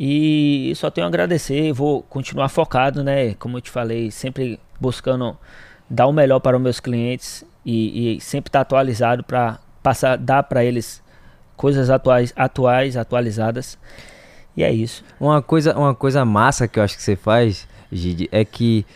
E só tenho a agradecer, vou continuar focado, né? Como eu te falei, sempre buscando dar o melhor para os meus clientes e, e sempre estar tá atualizado para passar, dar para eles coisas atuais, atuais, atualizadas. E é isso. Uma coisa, uma coisa massa que eu acho que você faz, Gide, é que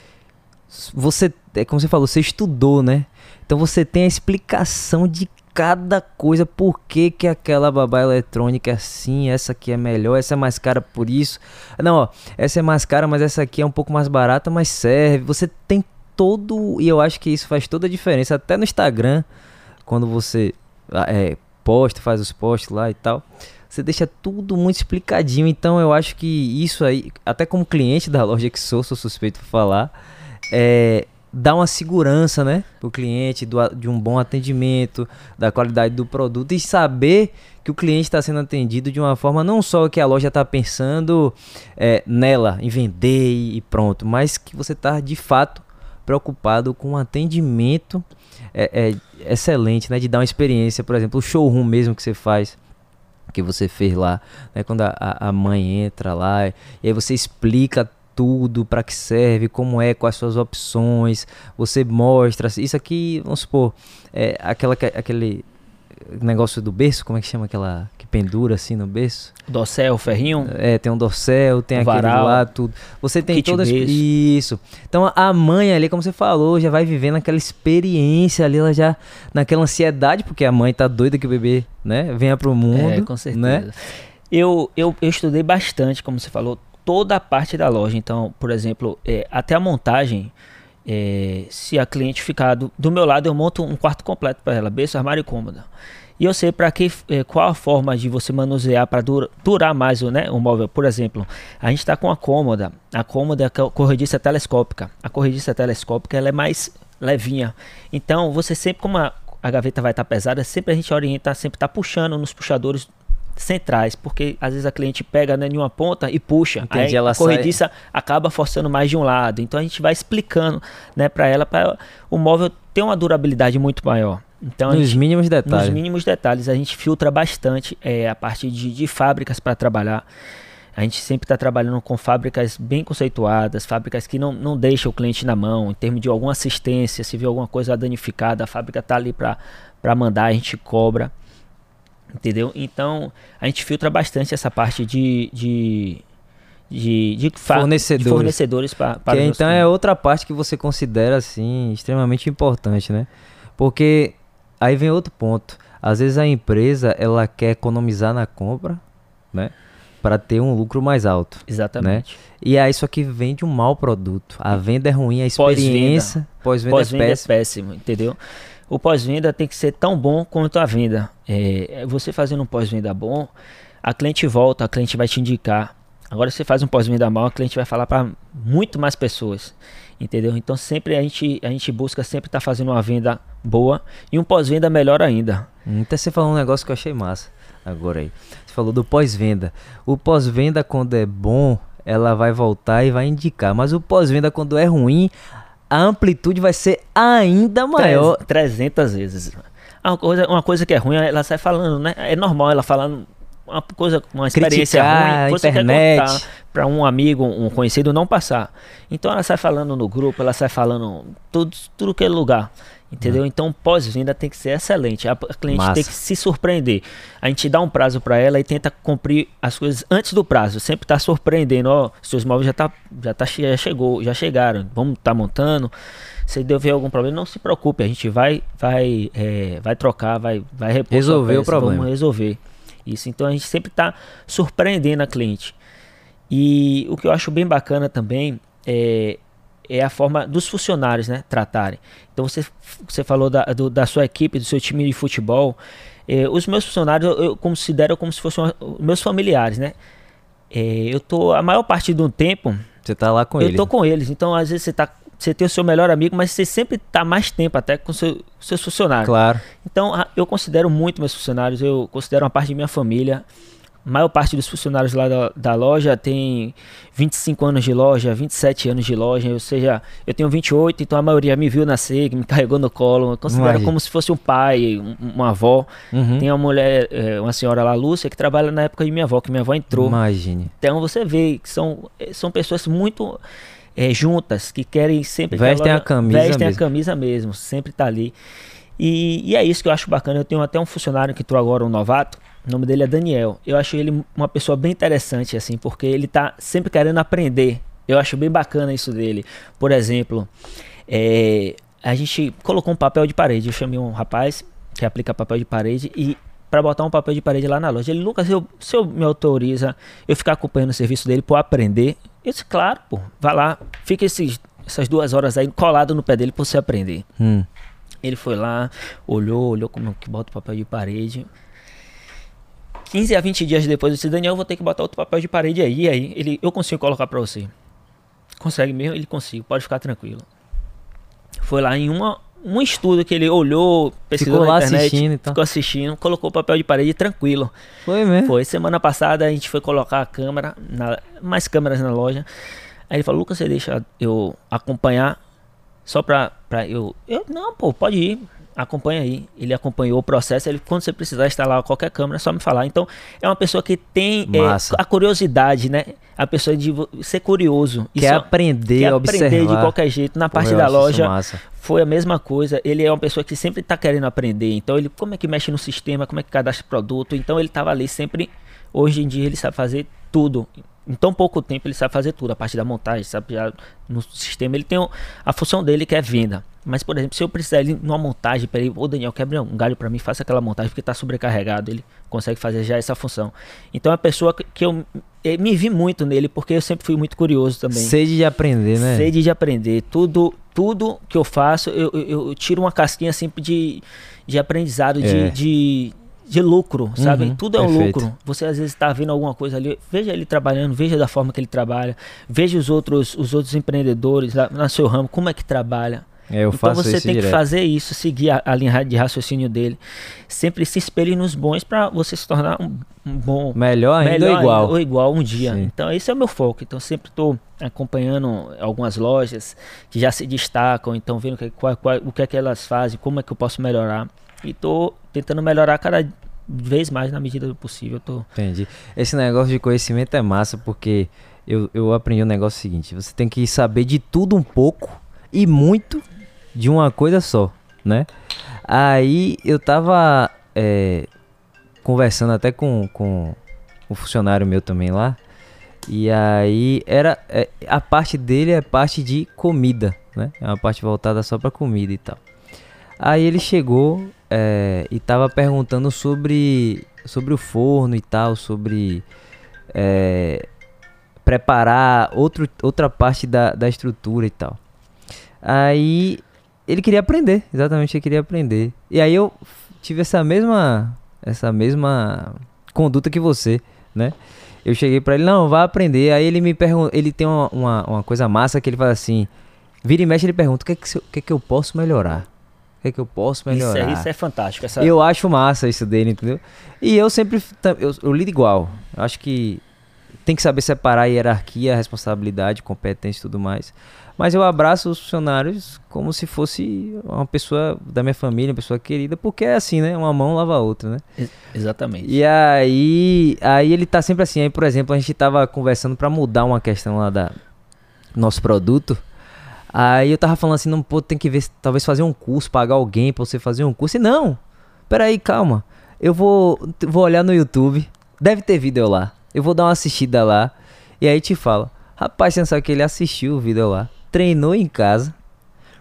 você, é como você falou, você estudou, né? Então você tem a explicação de cada coisa, por que, que aquela babá eletrônica é assim, essa aqui é melhor, essa é mais cara por isso. Não, ó, essa é mais cara, mas essa aqui é um pouco mais barata, mas serve. Você tem todo, e eu acho que isso faz toda a diferença, até no Instagram, quando você ah, é, posta, faz os posts lá e tal. Você deixa tudo muito explicadinho, então eu acho que isso aí, até como cliente da loja que sou, sou suspeito por falar, é, dar uma segurança, né, para o cliente, do, de um bom atendimento, da qualidade do produto e saber que o cliente está sendo atendido de uma forma não só que a loja está pensando é, nela, em vender e pronto, mas que você está de fato preocupado com um atendimento é, é, excelente, né, de dar uma experiência, por exemplo, o showroom mesmo que você faz que você fez lá, né, quando a, a mãe entra lá e aí você explica tudo, para que serve, como é, quais suas opções, você mostra, isso aqui, vamos supor, é aquela, aquele negócio do berço, como é que chama aquela que pendura assim no berço? Dorsel, ferrinho? É, tem um dorsel, tem aquele varal, lá, tudo. Você tem todas berço. isso. Então a mãe ali, como você falou, já vai vivendo aquela experiência ali, ela já naquela ansiedade, porque a mãe tá doida que o bebê, né, venha pro mundo, É, com certeza. né? Eu, eu, eu estudei bastante, como você falou, toda a parte da loja. Então, por exemplo, é, até a montagem, é, se a cliente ficar do, do meu lado, eu monto um quarto completo para ela, berço, armário e cômoda. E eu sei para que é, qual a forma de você manusear para dura, durar mais o, né, o móvel. Por exemplo, a gente está com a cômoda, a cômoda é a corrediça telescópica. A corrediça telescópica ela é mais levinha. Então, você sempre como a, a gaveta vai estar pesada, sempre a gente orienta, sempre tá puxando nos puxadores centrais, porque às vezes a cliente pega né, em uma ponta e puxa, Entendi, aí ela a corrediça acaba forçando mais de um lado. Então a gente vai explicando, né, para ela para o móvel ter uma durabilidade muito maior. Então Nos gente- mínimos detalhes. nos mínimos detalhes, a gente filtra bastante é, a parte de, de fábricas para trabalhar. A gente sempre está trabalhando com fábricas bem conceituadas, fábricas que não, não deixam o cliente na mão, em termos de alguma assistência, se vê alguma coisa danificada, a fábrica está ali para mandar, a gente cobra. Entendeu? Então, a gente filtra bastante essa parte de, de, de, de, fa- de Fornecedores. fornecedores para Que então é outra parte que você considera assim extremamente importante, né? Porque aí vem outro ponto. Às vezes a empresa ela quer economizar na compra, né? Para ter um lucro mais alto. Exatamente. E aí isso aqui vende um mau produto. A venda é ruim, a Pós-venda. experiência pós-venda Pós-venda é é péssima. péssimo, entendeu? O pós-venda tem que ser tão bom quanto a venda. É, você fazendo um pós-venda bom, a cliente volta, a cliente vai te indicar. Agora, você faz um pós-venda mal, a cliente vai falar para muito mais pessoas, entendeu? Então, sempre a gente, a gente busca sempre estar fazendo uma venda boa e um pós-venda melhor ainda. Até você falou um negócio que eu achei massa agora aí. Você falou do pós-venda. O pós-venda, quando é bom, ela vai voltar e vai indicar. Mas o pós-venda, quando é ruim, a amplitude vai ser ainda maior. 300 vezes. Uma coisa, uma coisa que é ruim, ela sai falando, né? É normal ela falando uma coisa, uma experiência Criticar ruim, você internet. quer contar para um amigo, um conhecido não passar. Então ela sai falando no grupo, ela sai falando tudo, tudo que é lugar. Entendeu? Então pós-venda tem que ser excelente. A, cliente Massa. tem que se surpreender. A gente dá um prazo para ela e tenta cumprir as coisas antes do prazo. Sempre tá surpreendendo. Ó, seus móveis já tá, já tá já chegou, já chegaram. Vamos tá montando. Se deu ver algum problema, não se preocupe. A gente vai, vai, é, vai trocar, vai, vai repor Resolver o problema. Vamos resolver. Isso. Então a gente sempre tá surpreendendo a cliente. E o que eu acho bem bacana também é, é a forma dos funcionários né, tratarem. Então você, você falou da, do- da sua equipe, do seu time de futebol. É, os meus funcionários eu, eu considero como se fossem meus familiares, né? É, eu tô a maior parte do tempo Você tá lá com eu ele. tô com eles. Então às vezes você tá você tem o seu melhor amigo, mas você sempre tá mais tempo até com seu, seus funcionários. Claro. Então, eu considero muito meus funcionários, eu considero uma parte de minha família. A maior parte dos funcionários lá da, da loja tem 25 anos de loja, 27 anos de loja, ou seja, eu tenho 28, então a maioria me viu nascer, me carregou no colo. Eu considero como se fosse um pai, um- uma avó. Uhum. Tem uma mulher, eh, uma senhora lá, Lúcia, que trabalha na época de minha avó, que minha avó entrou. Imagine. Então você vê que são, eh, são pessoas muito eh, juntas, que querem sempre... Vestem loja- a camisa Vestem mesmo. a camisa mesmo, sempre tá ali. E, e é isso que eu acho bacana. Eu tenho até um funcionário que entrou agora, um novato, o nome dele é Daniel. Eu acho ele uma pessoa bem interessante, assim, porque ele tá sempre querendo aprender. Eu acho bem bacana isso dele. Por exemplo, eh, a gente colocou um papel de parede. Eu chamei um rapaz que aplica papel de parede e para botar um papel de parede lá na loja. Ele, Lucas, eu, se eu me autoriza eu ficar acompanhando o serviço dele para aprender? Eu disse, claro, pô, vai lá, fica esses, essas duas horas aí colado no pé dele para você aprender. Hum. Ele foi lá, olhou, olhou como que bota o papel de parede. 15 a 20 dias depois, eu disse, Daniel, eu vou ter que botar outro papel de parede aí. E aí, ele, eu consigo colocar para você. Consegue mesmo? Ele consigo, pode ficar tranquilo. Foi lá em uma, um estudo que ele olhou, pesquisou Ficou na lá internet, assistindo e tal. ficou assistindo, colocou o papel de parede tranquilo. Foi mesmo? Foi semana passada a gente foi colocar a câmera, na- mais câmeras na loja. Aí ele falou, Lucas, você deixa eu acompanhar só pra, pra eu. Eu, não, pô, pode ir. Acompanha aí. Ele acompanhou o processo. Ele, quando você precisar instalar qualquer câmera, é só me falar. Então, é uma pessoa que tem é, a curiosidade, né? A pessoa de ser curioso. Quer Isso- aprender, quer observar. aprender de qualquer jeito. Na parte da loja, foi a mesma coisa. Ele é uma pessoa que sempre está querendo aprender. Então, ele como é que mexe no sistema, como é que cadastra produto. Então, ele estava ali sempre. Hoje em dia, ele sabe fazer tudo. Em tão pouco tempo, ele sabe fazer tudo. A parte da montagem, sabe? Já no sistema, ele tem a função dele que é venda. Mas, por exemplo, se eu precisar ele numa montagem para ele, ô Daniel, quebre um galho para mim, faça aquela montagem porque está sobrecarregado. Ele consegue fazer já essa função. Então, é uma pessoa que- eu, eu me vi muito nele porque eu sempre fui muito curioso também Sede de aprender, né? sede de aprender. Tudo, tudo que eu faço, eu, eu, eu tiro uma casquinha sempre de, de aprendizado, É. de, de lucro, sabe? Uhum, Tudo é um perfeito. lucro. Você às vezes está vendo alguma coisa ali, veja ele trabalhando, veja da forma que ele trabalha, veja os outros, os outros empreendedores lá no seu ramo, como é que trabalha. É, eu então você tem direto. que fazer isso, seguir a, a linha de raciocínio dele. Sempre se espelhe nos bons para você se tornar um, um bom Melhor ainda melhor ou igual? ou igual um dia. Sim. Então esse é o meu foco. Então sempre estou acompanhando algumas lojas que já se destacam, então vendo que, qual, qual- o que é que elas fazem, como é que eu posso melhorar. E estou tentando melhorar cada vez mais na medida do possível. Tô Entendi. Esse negócio de conhecimento é massa porque eu, eu aprendi um negócio seguinte: você tem que saber de tudo um pouco e muito de uma coisa só, né? Aí eu tava é, conversando até com, com um funcionário meu também lá. E aí era é, a parte dele é parte de comida, né? É uma parte voltada só pra comida e tal. Aí ele chegou é, e tava perguntando sobre sobre o forno e tal, sobre é, preparar outro, outra parte da, da estrutura e tal. Aí ele queria aprender, exatamente, ele queria aprender. E aí eu tive essa mesma essa mesma conduta que você, né? Eu cheguei pra ele, não, vai aprender. Aí ele me pergunta, ele tem uma, uma, uma coisa massa que ele fala assim, vira e mexe ele pergunta, o que é que, o que, é que eu posso melhorar? O que é que eu posso isso, melhorar? é, isso é fantástico. Essa, Eu acho massa isso dele, entendeu? E eu sempre. Eu, eu lido igual. Eu acho que tem que saber separar a hierarquia, a responsabilidade, competência e tudo mais. Mas eu abraço os funcionários como se fosse uma pessoa da minha família, uma pessoa querida, porque é assim, né? Uma mão lava a outra, né? Ex- Exatamente. E aí, aí ele tá sempre assim. Aí, por exemplo, a gente tava conversando pra mudar uma questão lá da nosso produto. Aí eu tava falando assim, não, pô, tem que ver, talvez fazer um curso, pagar alguém pra você fazer um curso. E não, peraí, calma. Eu vou, vou olhar no YouTube, deve ter vídeo lá. Eu vou dar uma assistida lá e aí te falo. Rapaz, você não sabe que ele assistiu o vídeo lá, treinou em casa.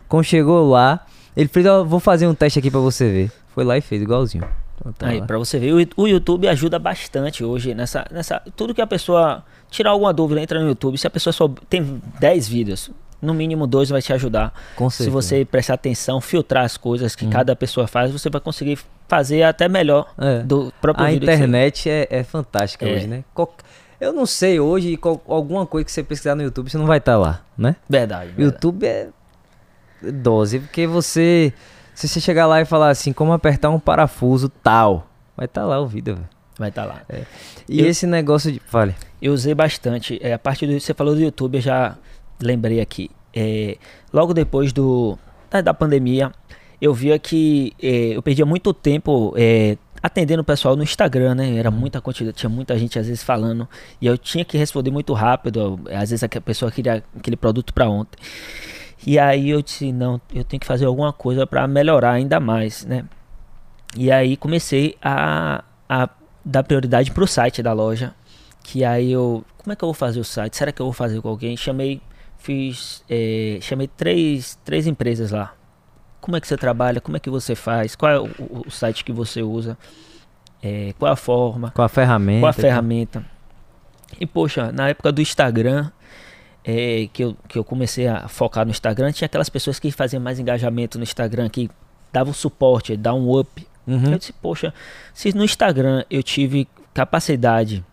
Quando chegou lá, ele fez, ó, vou fazer um teste aqui pra você ver. Foi lá e fez igualzinho. Então, tá Aí, pra você ver, o, o YouTube ajuda bastante hoje nessa, nessa. Tudo que a pessoa tirar alguma dúvida, entra no YouTube. Se a pessoa só tem 10 vídeos, no mínimo dois vai te ajudar. Com Se certeza. você prestar atenção, filtrar as coisas Uhum. que cada pessoa faz, você vai conseguir fazer até melhor É. do próprio A internet é, é fantástica É. hoje, né? Qual- eu não sei hoje, qual- alguma coisa que você pesquisar no YouTube, você não vai estar lá, né? Verdade. verdade. YouTube é dose, porque você. Se você chegar lá e falar assim, como apertar um parafuso tal, vai estar lá o vídeo, velho. Vai estar lá. E Eu- esse negócio de. Fale. Eu usei bastante. É, a parte do você falou do YouTube, eu já lembrei aqui. É, logo depois do da, da pandemia, eu via que é, eu perdia muito tempo é, atendendo o pessoal no Instagram, né? Era muita quantidade, tinha muita gente às vezes falando e eu tinha que responder muito rápido. Às vezes a pessoa queria aquele produto para ontem. E aí eu disse, não, eu tenho que fazer alguma coisa para melhorar ainda mais, né? E aí comecei a, a dar prioridade pro site da loja. Que aí eu. Como é que eu vou fazer o site? Será que eu vou fazer com alguém? Chamei. Fiz. eh, chamei três, três empresas lá. Como é que você trabalha? Como é que você faz? Qual é o, o- site que você usa? Eh, qual é a forma? Com a ferramenta. Qual a ferramenta? E poxa, na época do Instagram, é, que, eu, que eu comecei a focar no Instagram, tinha aquelas pessoas que faziam mais engajamento no Instagram, que davam suporte, davam um up. Uhum. Eu disse, poxa, se no Instagram eu tive capacidade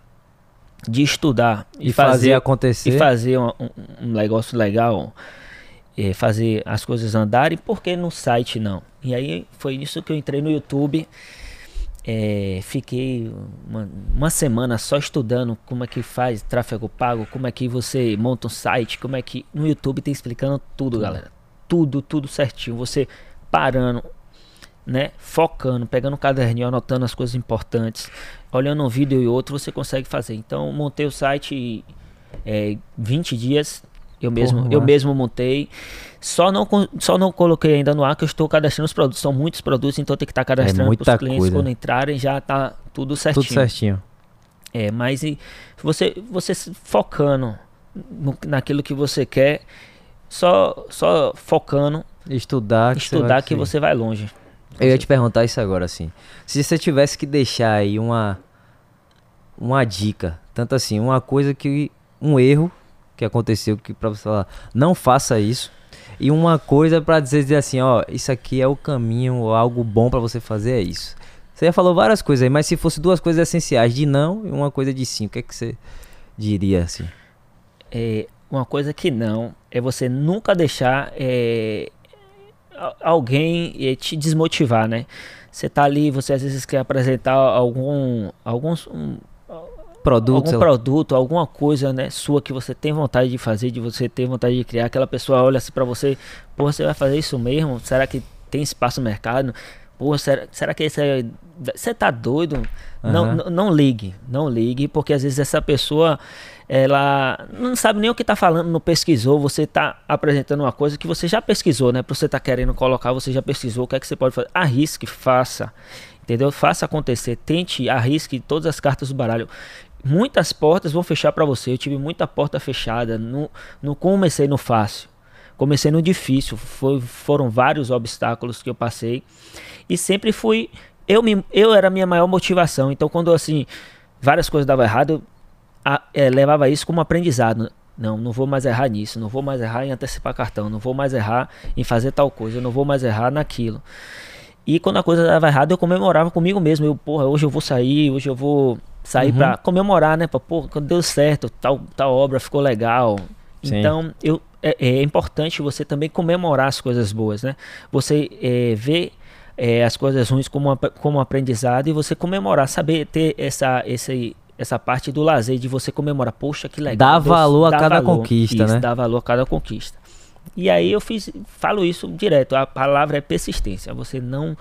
de estudar E fazer acontecer. e fazer um, um- negócio legal, é, fazer as coisas andarem, por que no site não? E aí foi isso que eu entrei no YouTube. É, fiquei uma, uma, semana só estudando como é que faz tráfego pago, como é que você monta um site, como é que. No YouTube tem explicando tudo, galera. Tudo, tudo certinho. Você parando, né? Focando, pegando um caderninho, anotando as coisas importantes, olhando um vídeo e outro, você consegue fazer. Então, montei o site é, 20 dias. Eu mesmo, Porra, eu mesmo montei. Só não, só não coloquei ainda no ar que eu estou cadastrando os produtos. São muitos produtos, então tem que estar tá cadastrando é para os clientes coisa. quando entrarem já tá tudo certinho. Tudo certinho. É, mas e você, você focando no, naquilo que você quer, só, só focando. Estudar. Que estudar você que você vai longe. Eu ia te perguntar isso agora, assim. Se você tivesse que deixar aí uma, uma dica, tanto assim, uma coisa que. um erro que aconteceu que para você falar, não faça isso e uma coisa para dizer, dizer assim, ó, isso aqui é o caminho, ou algo bom para você fazer é isso. Você já falou várias coisas aí, mas se fosse duas coisas essenciais, de não e uma coisa de sim, o que é que você diria assim? É, uma coisa que não é você nunca deixar é, alguém é, te desmotivar, né? Você tá ali, você às vezes quer apresentar algum, alguns, um, produto, algum produto, alguma coisa, né, sua que você tem vontade de fazer, de você ter vontade de criar, aquela pessoa olha assim para você, pô, você vai fazer isso mesmo? Será que tem espaço no mercado? Pô, será, será que esse é, você tá doido? Uhum. Não, não, não ligue, não ligue, porque às vezes essa pessoa ela não sabe nem o que está falando, não pesquisou, você está apresentando uma coisa que você já pesquisou, né? Você tá querendo colocar, você já pesquisou, o que é que você pode fazer? Arrisque, faça. Entendeu? Faça acontecer, tente, arrisque todas as cartas do baralho muitas portas vão fechar para você. Eu tive muita porta fechada. Não, não comecei no fácil. Comecei no difícil. Foi, foram vários obstáculos que eu passei. E sempre fui. Eu, me, eu era a minha maior motivação. Então, quando assim, várias coisas davam errado, eu a, é, levava isso como aprendizado. Não, não vou mais errar nisso. Não vou mais errar em antecipar cartão. Não vou mais errar em fazer tal coisa. Não vou mais errar naquilo. E quando a coisa dava errado, eu comemorava comigo mesmo. Eu, porra, hoje eu vou sair, hoje eu vou sair uhum. para comemorar, né? Pra, quando deu certo, tal, tal obra ficou legal. Sim. Então, eu, é, é, importante você também comemorar as coisas boas, né? Você é, ver é, as coisas ruins como, como aprendizado e você comemorar, saber ter essa, esse, essa parte do lazer de você comemorar. Poxa, que legal. Dá valor a cada valor. conquista, Isso, né? Dá valor a cada conquista. E aí eu fiz, falo isso direto. A palavra é persistência. Você não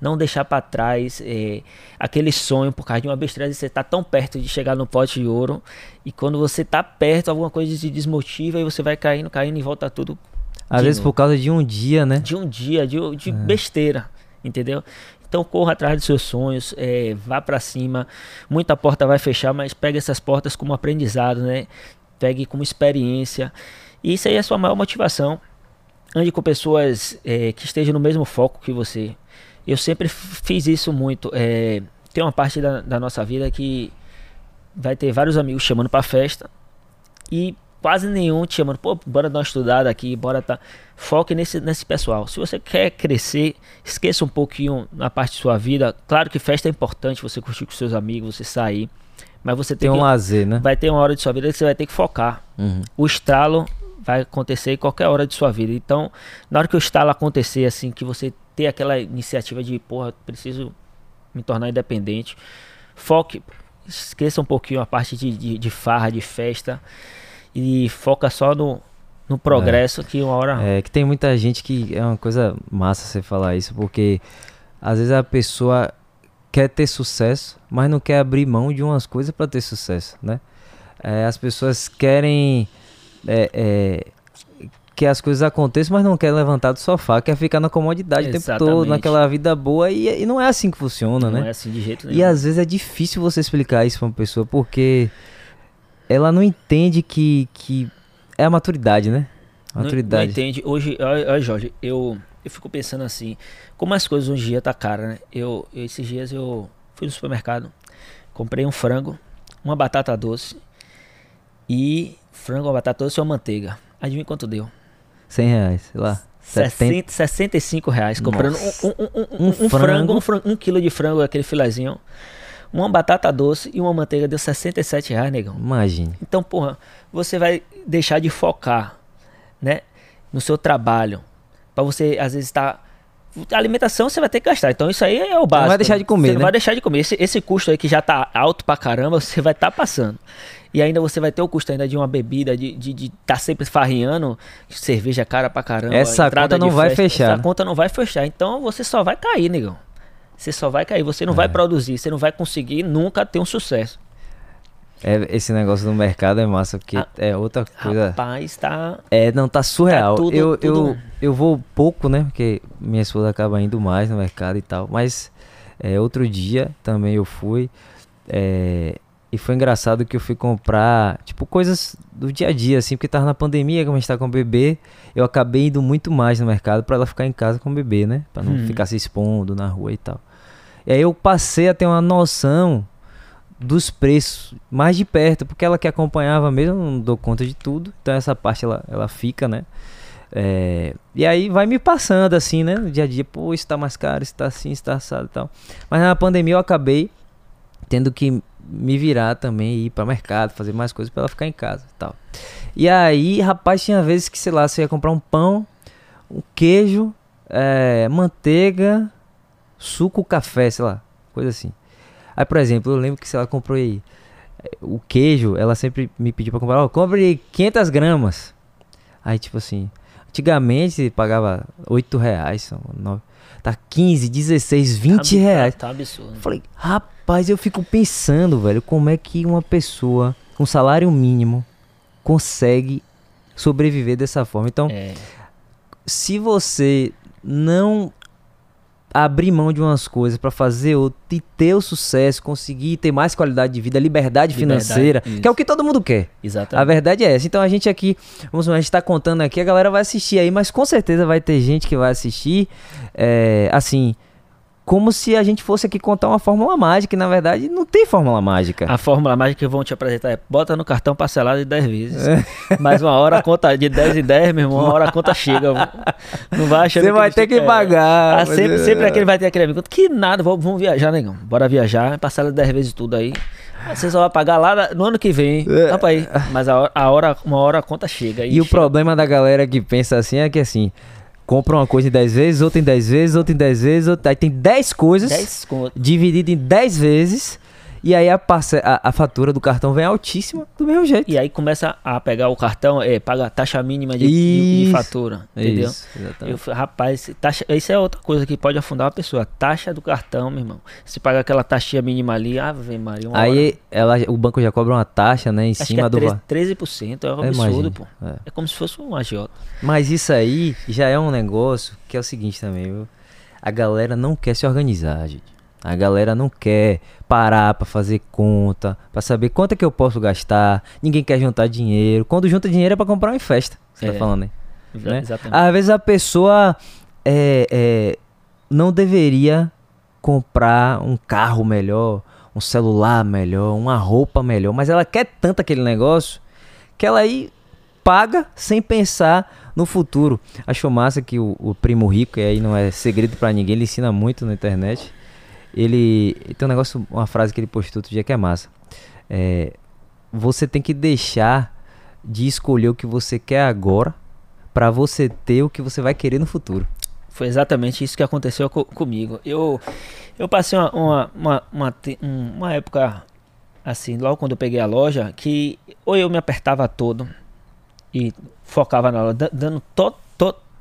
não deixar para trás é, aquele sonho por causa de uma besteira. Você tá tão perto de chegar no pote de ouro e quando você tá perto alguma coisa te desmotiva e você vai caindo, caindo e volta tudo. Às vezes novo. por causa de um dia, né? De um dia, de, de é. besteira, entendeu? Então corra atrás dos seus sonhos, é, vá para cima. Muita porta vai fechar, mas pegue essas portas como aprendizado, né? Pegue como experiência. E isso aí é a sua maior motivação. Ande com pessoas é, que estejam no mesmo foco que você. Eu sempre fiz isso muito. É, tem uma parte da, da, nossa vida que vai ter vários amigos chamando pra festa e quase nenhum te chamando, pô, bora dar uma estudada aqui, bora tá. Foque nesse, nesse pessoal. Se você quer crescer, esqueça um pouquinho na parte de sua vida. Claro que festa é importante, você curtir com seus amigos, você sair. Mas você tem, tem um que, lazer, né? Vai ter uma hora de sua vida que você vai ter que focar. Uhum. O estralo vai acontecer em qualquer hora de sua vida. Então, na hora que o estalo acontecer, assim, que você ter aquela iniciativa de, porra, preciso me tornar independente, foque, esqueça um pouquinho a parte de, de, de farra, de festa e foca só no, no progresso é. que uma hora. É que tem muita gente que é uma coisa massa você falar isso, porque às vezes a pessoa quer ter sucesso, mas não quer abrir mão de umas coisas para ter sucesso, né? É, as pessoas querem é, é, que as coisas aconteçam, mas não quer levantar do sofá, quer ficar na comodidade Exatamente. o tempo todo, naquela vida boa, e, e, não é assim que funciona, não né? Não é assim de jeito nenhum. E às vezes é difícil você explicar isso pra uma pessoa, porque ela não entende que, que é a maturidade, né? A maturidade. Não, não entende. Hoje, olha, Jorge, eu, eu fico pensando assim, como as coisas hoje em dia tá cara, né? Eu, eu, esses dias eu fui no supermercado, comprei um frango, uma batata doce e frango, uma batata doce e uma manteiga. Adivinha quanto deu? 100 reais, sei lá. 60, 65 reais comprando um, um, um, um, frango, frango, um, frango, um quilo de frango, aquele filezinho, uma batata doce e uma manteiga deu 67 reais, negão. Imagine. Então, porra, você vai deixar de focar, né? no seu trabalho, para você às vezes estar tá alimentação você vai ter que gastar. Então isso aí é o básico. Não vai deixar de comer, Você né? não vai deixar de comer. Esse, esse custo aí que já tá alto pra caramba, você vai estar tá passando. E ainda você vai ter o custo ainda de uma bebida, de estar de, de tá sempre farriando, cerveja cara pra caramba. Essa conta não de vai festa, fechar. Essa conta não vai fechar. Então você só vai cair, negão. Você só vai cair. Você não É. vai produzir, você não vai conseguir nunca ter um sucesso. É, esse negócio do mercado é massa, porque Ah, é outra coisa. Rapaz, tá. É, não, tá surreal. Tá tudo- eu, eu, tudo- eu vou pouco, né? Porque minha esposa acaba indo mais no mercado e tal. Mas é, outro dia também eu fui. é, e foi engraçado que eu fui comprar, tipo, coisas do dia a dia, assim, porque tava na pandemia, como a gente tá com o bebê, eu acabei indo muito mais no mercado pra ela ficar em casa com o bebê, né? Pra não Uhum. ficar se expondo na rua e tal. E aí eu passei a ter uma noção dos preços mais de perto, porque ela que acompanhava mesmo, não dou conta de tudo, então essa parte ela, ela fica, né? É, e aí vai me passando assim, né? No dia a dia, pô, isso tá mais caro, isso tá assim, isso tá assado e tal. Mas na pandemia eu acabei tendo que me virar também, ir para mercado, fazer mais coisas para ela ficar em casa e tal. E aí, rapaz, tinha vezes que, sei lá, você ia comprar um pão, um queijo, é, manteiga, suco, café, sei lá, coisa assim. Aí, por exemplo, eu lembro que se ela comprou aí eh, o queijo, ela sempre me pediu pra comprar, ó, compre 500 gramas. Aí, tipo assim, antigamente pagava 8 reais, são nove- tá 15, 16, 20 tá, reais. Tá, absurdo. Falei, rapaz, eu fico pensando, velho, como é que uma pessoa com salário mínimo consegue sobreviver dessa forma. Então, É, se você não abrir mão de umas coisas pra fazer outro e ter o sucesso, conseguir ter mais qualidade de vida, liberdade, Liberdade, financeira, isso. que é o que todo mundo quer. A exatamente. verdade é essa. Então a gente aqui, vamos lá, a gente tá contando aqui, a galera vai assistir aí, mas com certeza vai ter gente que vai assistir, é, assim, como se a gente fosse aqui contar uma fórmula mágica, e na verdade não tem fórmula mágica. A fórmula mágica que vão te apresentar é bota no cartão parcelado de 10 vezes. É. Mas uma hora a conta de 10 em 10, meu irmão, uma hora a conta chega. Não vai achando Você vai ter que fica- pagar. Ah, sempre, é- sempre aquele vai ter aquele amigo. Que nada, vamos, viajar, negão. Bora viajar, parcela 10 vezes tudo aí. Você só vai pagar lá no ano que vem. É. Tá aí. Mas a hora, a hora- uma hora a conta chega. E o chega problema da galera que pensa assim é que assim, compra uma coisa em 10 vezes, outra em 10 vezes, outra em 10 vezes, outra... aí tem 10 coisas 10 conto. dividido em 10 vezes, e aí a, parce- a, a fatura do cartão vem altíssima do mesmo jeito. E aí começa a pegar o cartão, é, paga a taxa mínima de, de- de Isso. fatura. Entendeu? Isso, exatamente. Eu, rapaz, taxa, isso é outra coisa que pode afundar uma pessoa. Taxa do cartão, meu irmão. Se pagar aquela taxinha mínima ali, ave Maria, uma hora- Aí ela, o banco já cobra uma taxa, né, em acho que cima é do... 13%, va- 13% é um É, absurdo, pô. é. É como se fosse um agiota. Mas isso aí já é um negócio que é o seguinte também, viu? A galera não quer se organizar, gente. A galera não quer parar pra fazer conta, pra saber quanto é que eu posso gastar. Ninguém quer juntar dinheiro. Quando junta dinheiro é pra comprar uma festa. Você É. tá falando aí? Né? Exatamente. Às vezes a pessoa é, é, não deveria comprar um carro melhor, um celular melhor, uma roupa melhor, mas ela quer tanto aquele negócio que ela aí paga sem pensar no futuro. Achou massa que o, o primo rico, e aí não é segredo pra ninguém, ele ensina muito na internet. Ele tem um negócio, uma frase que ele postou outro dia que é massa. É, você tem que deixar de escolher o que você quer agora pra você ter o que você vai querer no futuro. Foi exatamente isso que aconteceu co- comigo. Eu, eu passei uma, uma, uma, uma, um- uma época, assim, logo quando eu peguei a loja, que ou eu me apertava todo e focava na loja, da- dando to, to-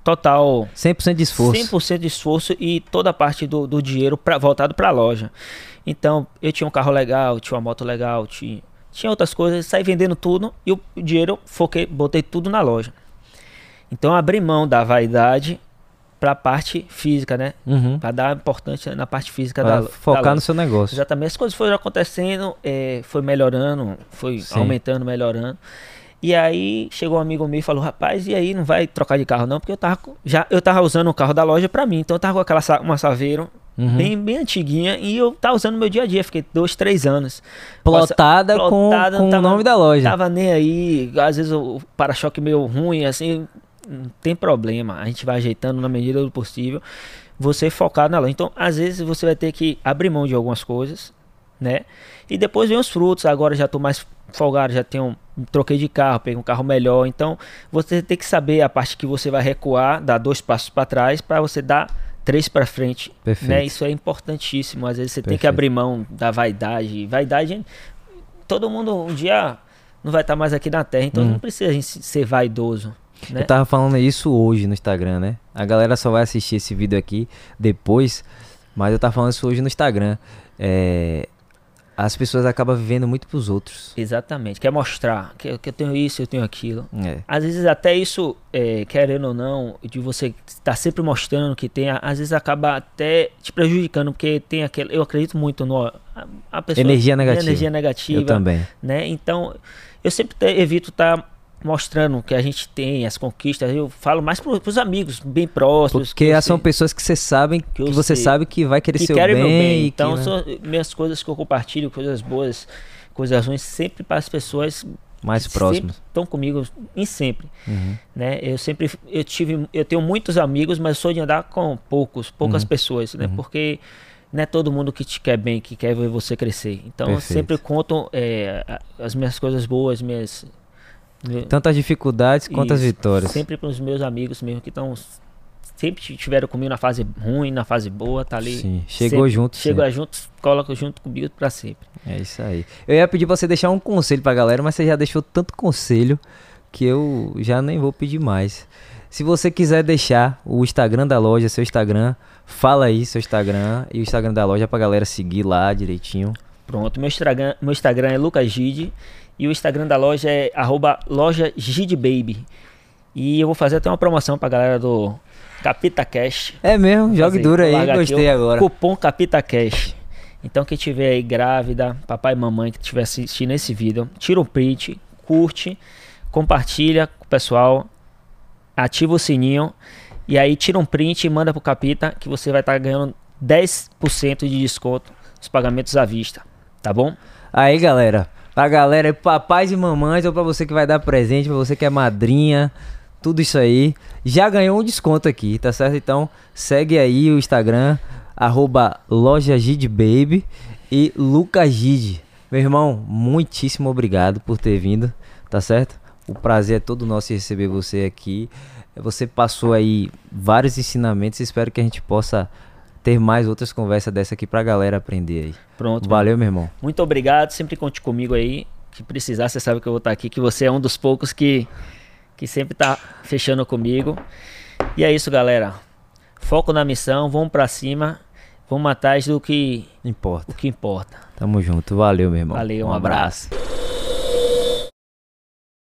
total 100% de esforço. 100% de esforço e toda a parte do, do dinheiro pra, voltado para a loja. Então, eu tinha um carro legal, tinha uma moto legal, tinha, tinha outras coisas, saí vendendo tudo e o dinheiro foquei, botei tudo na loja. Então, abri mão da vaidade para a parte física, né? Uhum. Para dar importância na parte física Pra da, da focar loja. no seu negócio. Exatamente, as coisas foram acontecendo, eh, foi melhorando, foi Sim. aumentando, melhorando. E aí chegou um amigo meu e falou, rapaz, e aí não vai trocar de carro não? Porque eu tava, já, eu tava usando o carro da loja pra mim, então eu tava com aquela uma Saveiro Uhum. bem, bem antiguinha e eu tava usando no meu dia a dia, fiquei dois, três anos. Plotada, Nossa, com, plotada, com o nome da loja. Tava nem aí, às vezes o o para-choque meio ruim, assim, não tem problema. A gente vai ajeitando na medida do possível. Você focar na loja. Então, às vezes você vai ter que abrir mão de algumas coisas né? E depois vem os frutos. Agora já tô mais folgado, já tenho troquei de carro, peguei um carro melhor. Então, você tem que saber a parte que você vai recuar, dar dois passos para trás para você dar três para frente, Perfeito. né? Isso é importantíssimo. Às vezes você tem que Perfeito. abrir mão da vaidade. Vaidade, todo mundo um dia não vai estar mais aqui na Terra, então Hum. não precisa a gente ser vaidoso, né? Eu tava falando isso hoje no Instagram, né? A galera só vai assistir esse vídeo aqui depois, mas eu tava falando isso hoje no Instagram. É, as pessoas acabam vivendo muito pros outros. Exatamente. Quer mostrar que, que eu tenho isso, eu tenho aquilo. É. Às vezes até isso, é, querendo ou não, de você estar sempre mostrando que tem, às vezes acaba até te prejudicando, porque tem aquele, eu acredito muito no a, a pessoa Energia negativa. energia negativa, Eu também. né? Então, eu sempre te- evito estar mostrando o que a gente tem, as conquistas. Eu falo mais para os amigos bem próximos. Porque que são sei- pessoas que você sabe que, eu você sei. sabe que vai querer que seu bem, meu bem. e que, Então, né, são minhas coisas que eu compartilho, coisas boas, coisas ruins, sempre para as pessoas mais próximos. estão comigo em sempre, Uhum. né? Eu sempre eu tive eu tenho muitos amigos, mas sou de andar com poucos, poucas Uhum. pessoas, né? Uhum. Porque não é todo mundo que te quer bem, que quer ver você crescer. Então eu sempre conto é, as minhas coisas boas, minhas meu- Tanto as dificuldades quanto as vitórias. Sempre para os meus amigos mesmo que estão sempre estiveram comigo na fase ruim, na fase boa, tá ali. Sim, chegou sempre- junto. Chega sempre. junto, coloca junto comigo para sempre. É isso aí. Eu ia pedir pra você deixar um conselho pra galera, mas você já deixou tanto conselho que eu já nem vou pedir mais. Se você quiser deixar o Instagram da loja, seu Instagram, fala aí seu Instagram e o Instagram da loja pra galera seguir lá direitinho. Pronto, meu Instagram, meu Instagram é lucasgide e o Instagram da loja é arroba loja Gidebaby. E eu vou fazer até uma promoção pra galera do Capita Cash. É mesmo, jogue duro aí, gostei agora. Cupom Capita Cash. Então quem tiver aí grávida, papai e mamãe que estiver assistindo esse vídeo, tira um print, curte, compartilha com o pessoal, ativa o sininho e aí tira um print e manda pro Capita que você vai estar ganhando 10% de desconto nos pagamentos à vista, tá bom? Aí, galera, pra galera, papais e mamães, ou pra você que vai dar presente, pra você que é madrinha, tudo isso aí, já ganhou um desconto aqui, tá certo? Então, segue aí o Instagram, arroba e lucasgide. Meu irmão, muitíssimo obrigado por ter vindo, tá certo? O prazer é todo nosso receber você aqui. Você passou aí vários ensinamentos, espero que a gente possa ter mais outras conversas dessa aqui pra galera aprender aí. Pronto. Valeu, meu irmão. Muito obrigado, sempre conte comigo aí. Que precisar, você sabe que eu vou estar aqui, que você é um dos poucos que, que sempre tá fechando comigo. E é isso, galera. Foco na missão, vamos pra cima, vamos atrás do que, Importa. o que importa. Tamo junto. Valeu, meu irmão. Valeu, um abraço.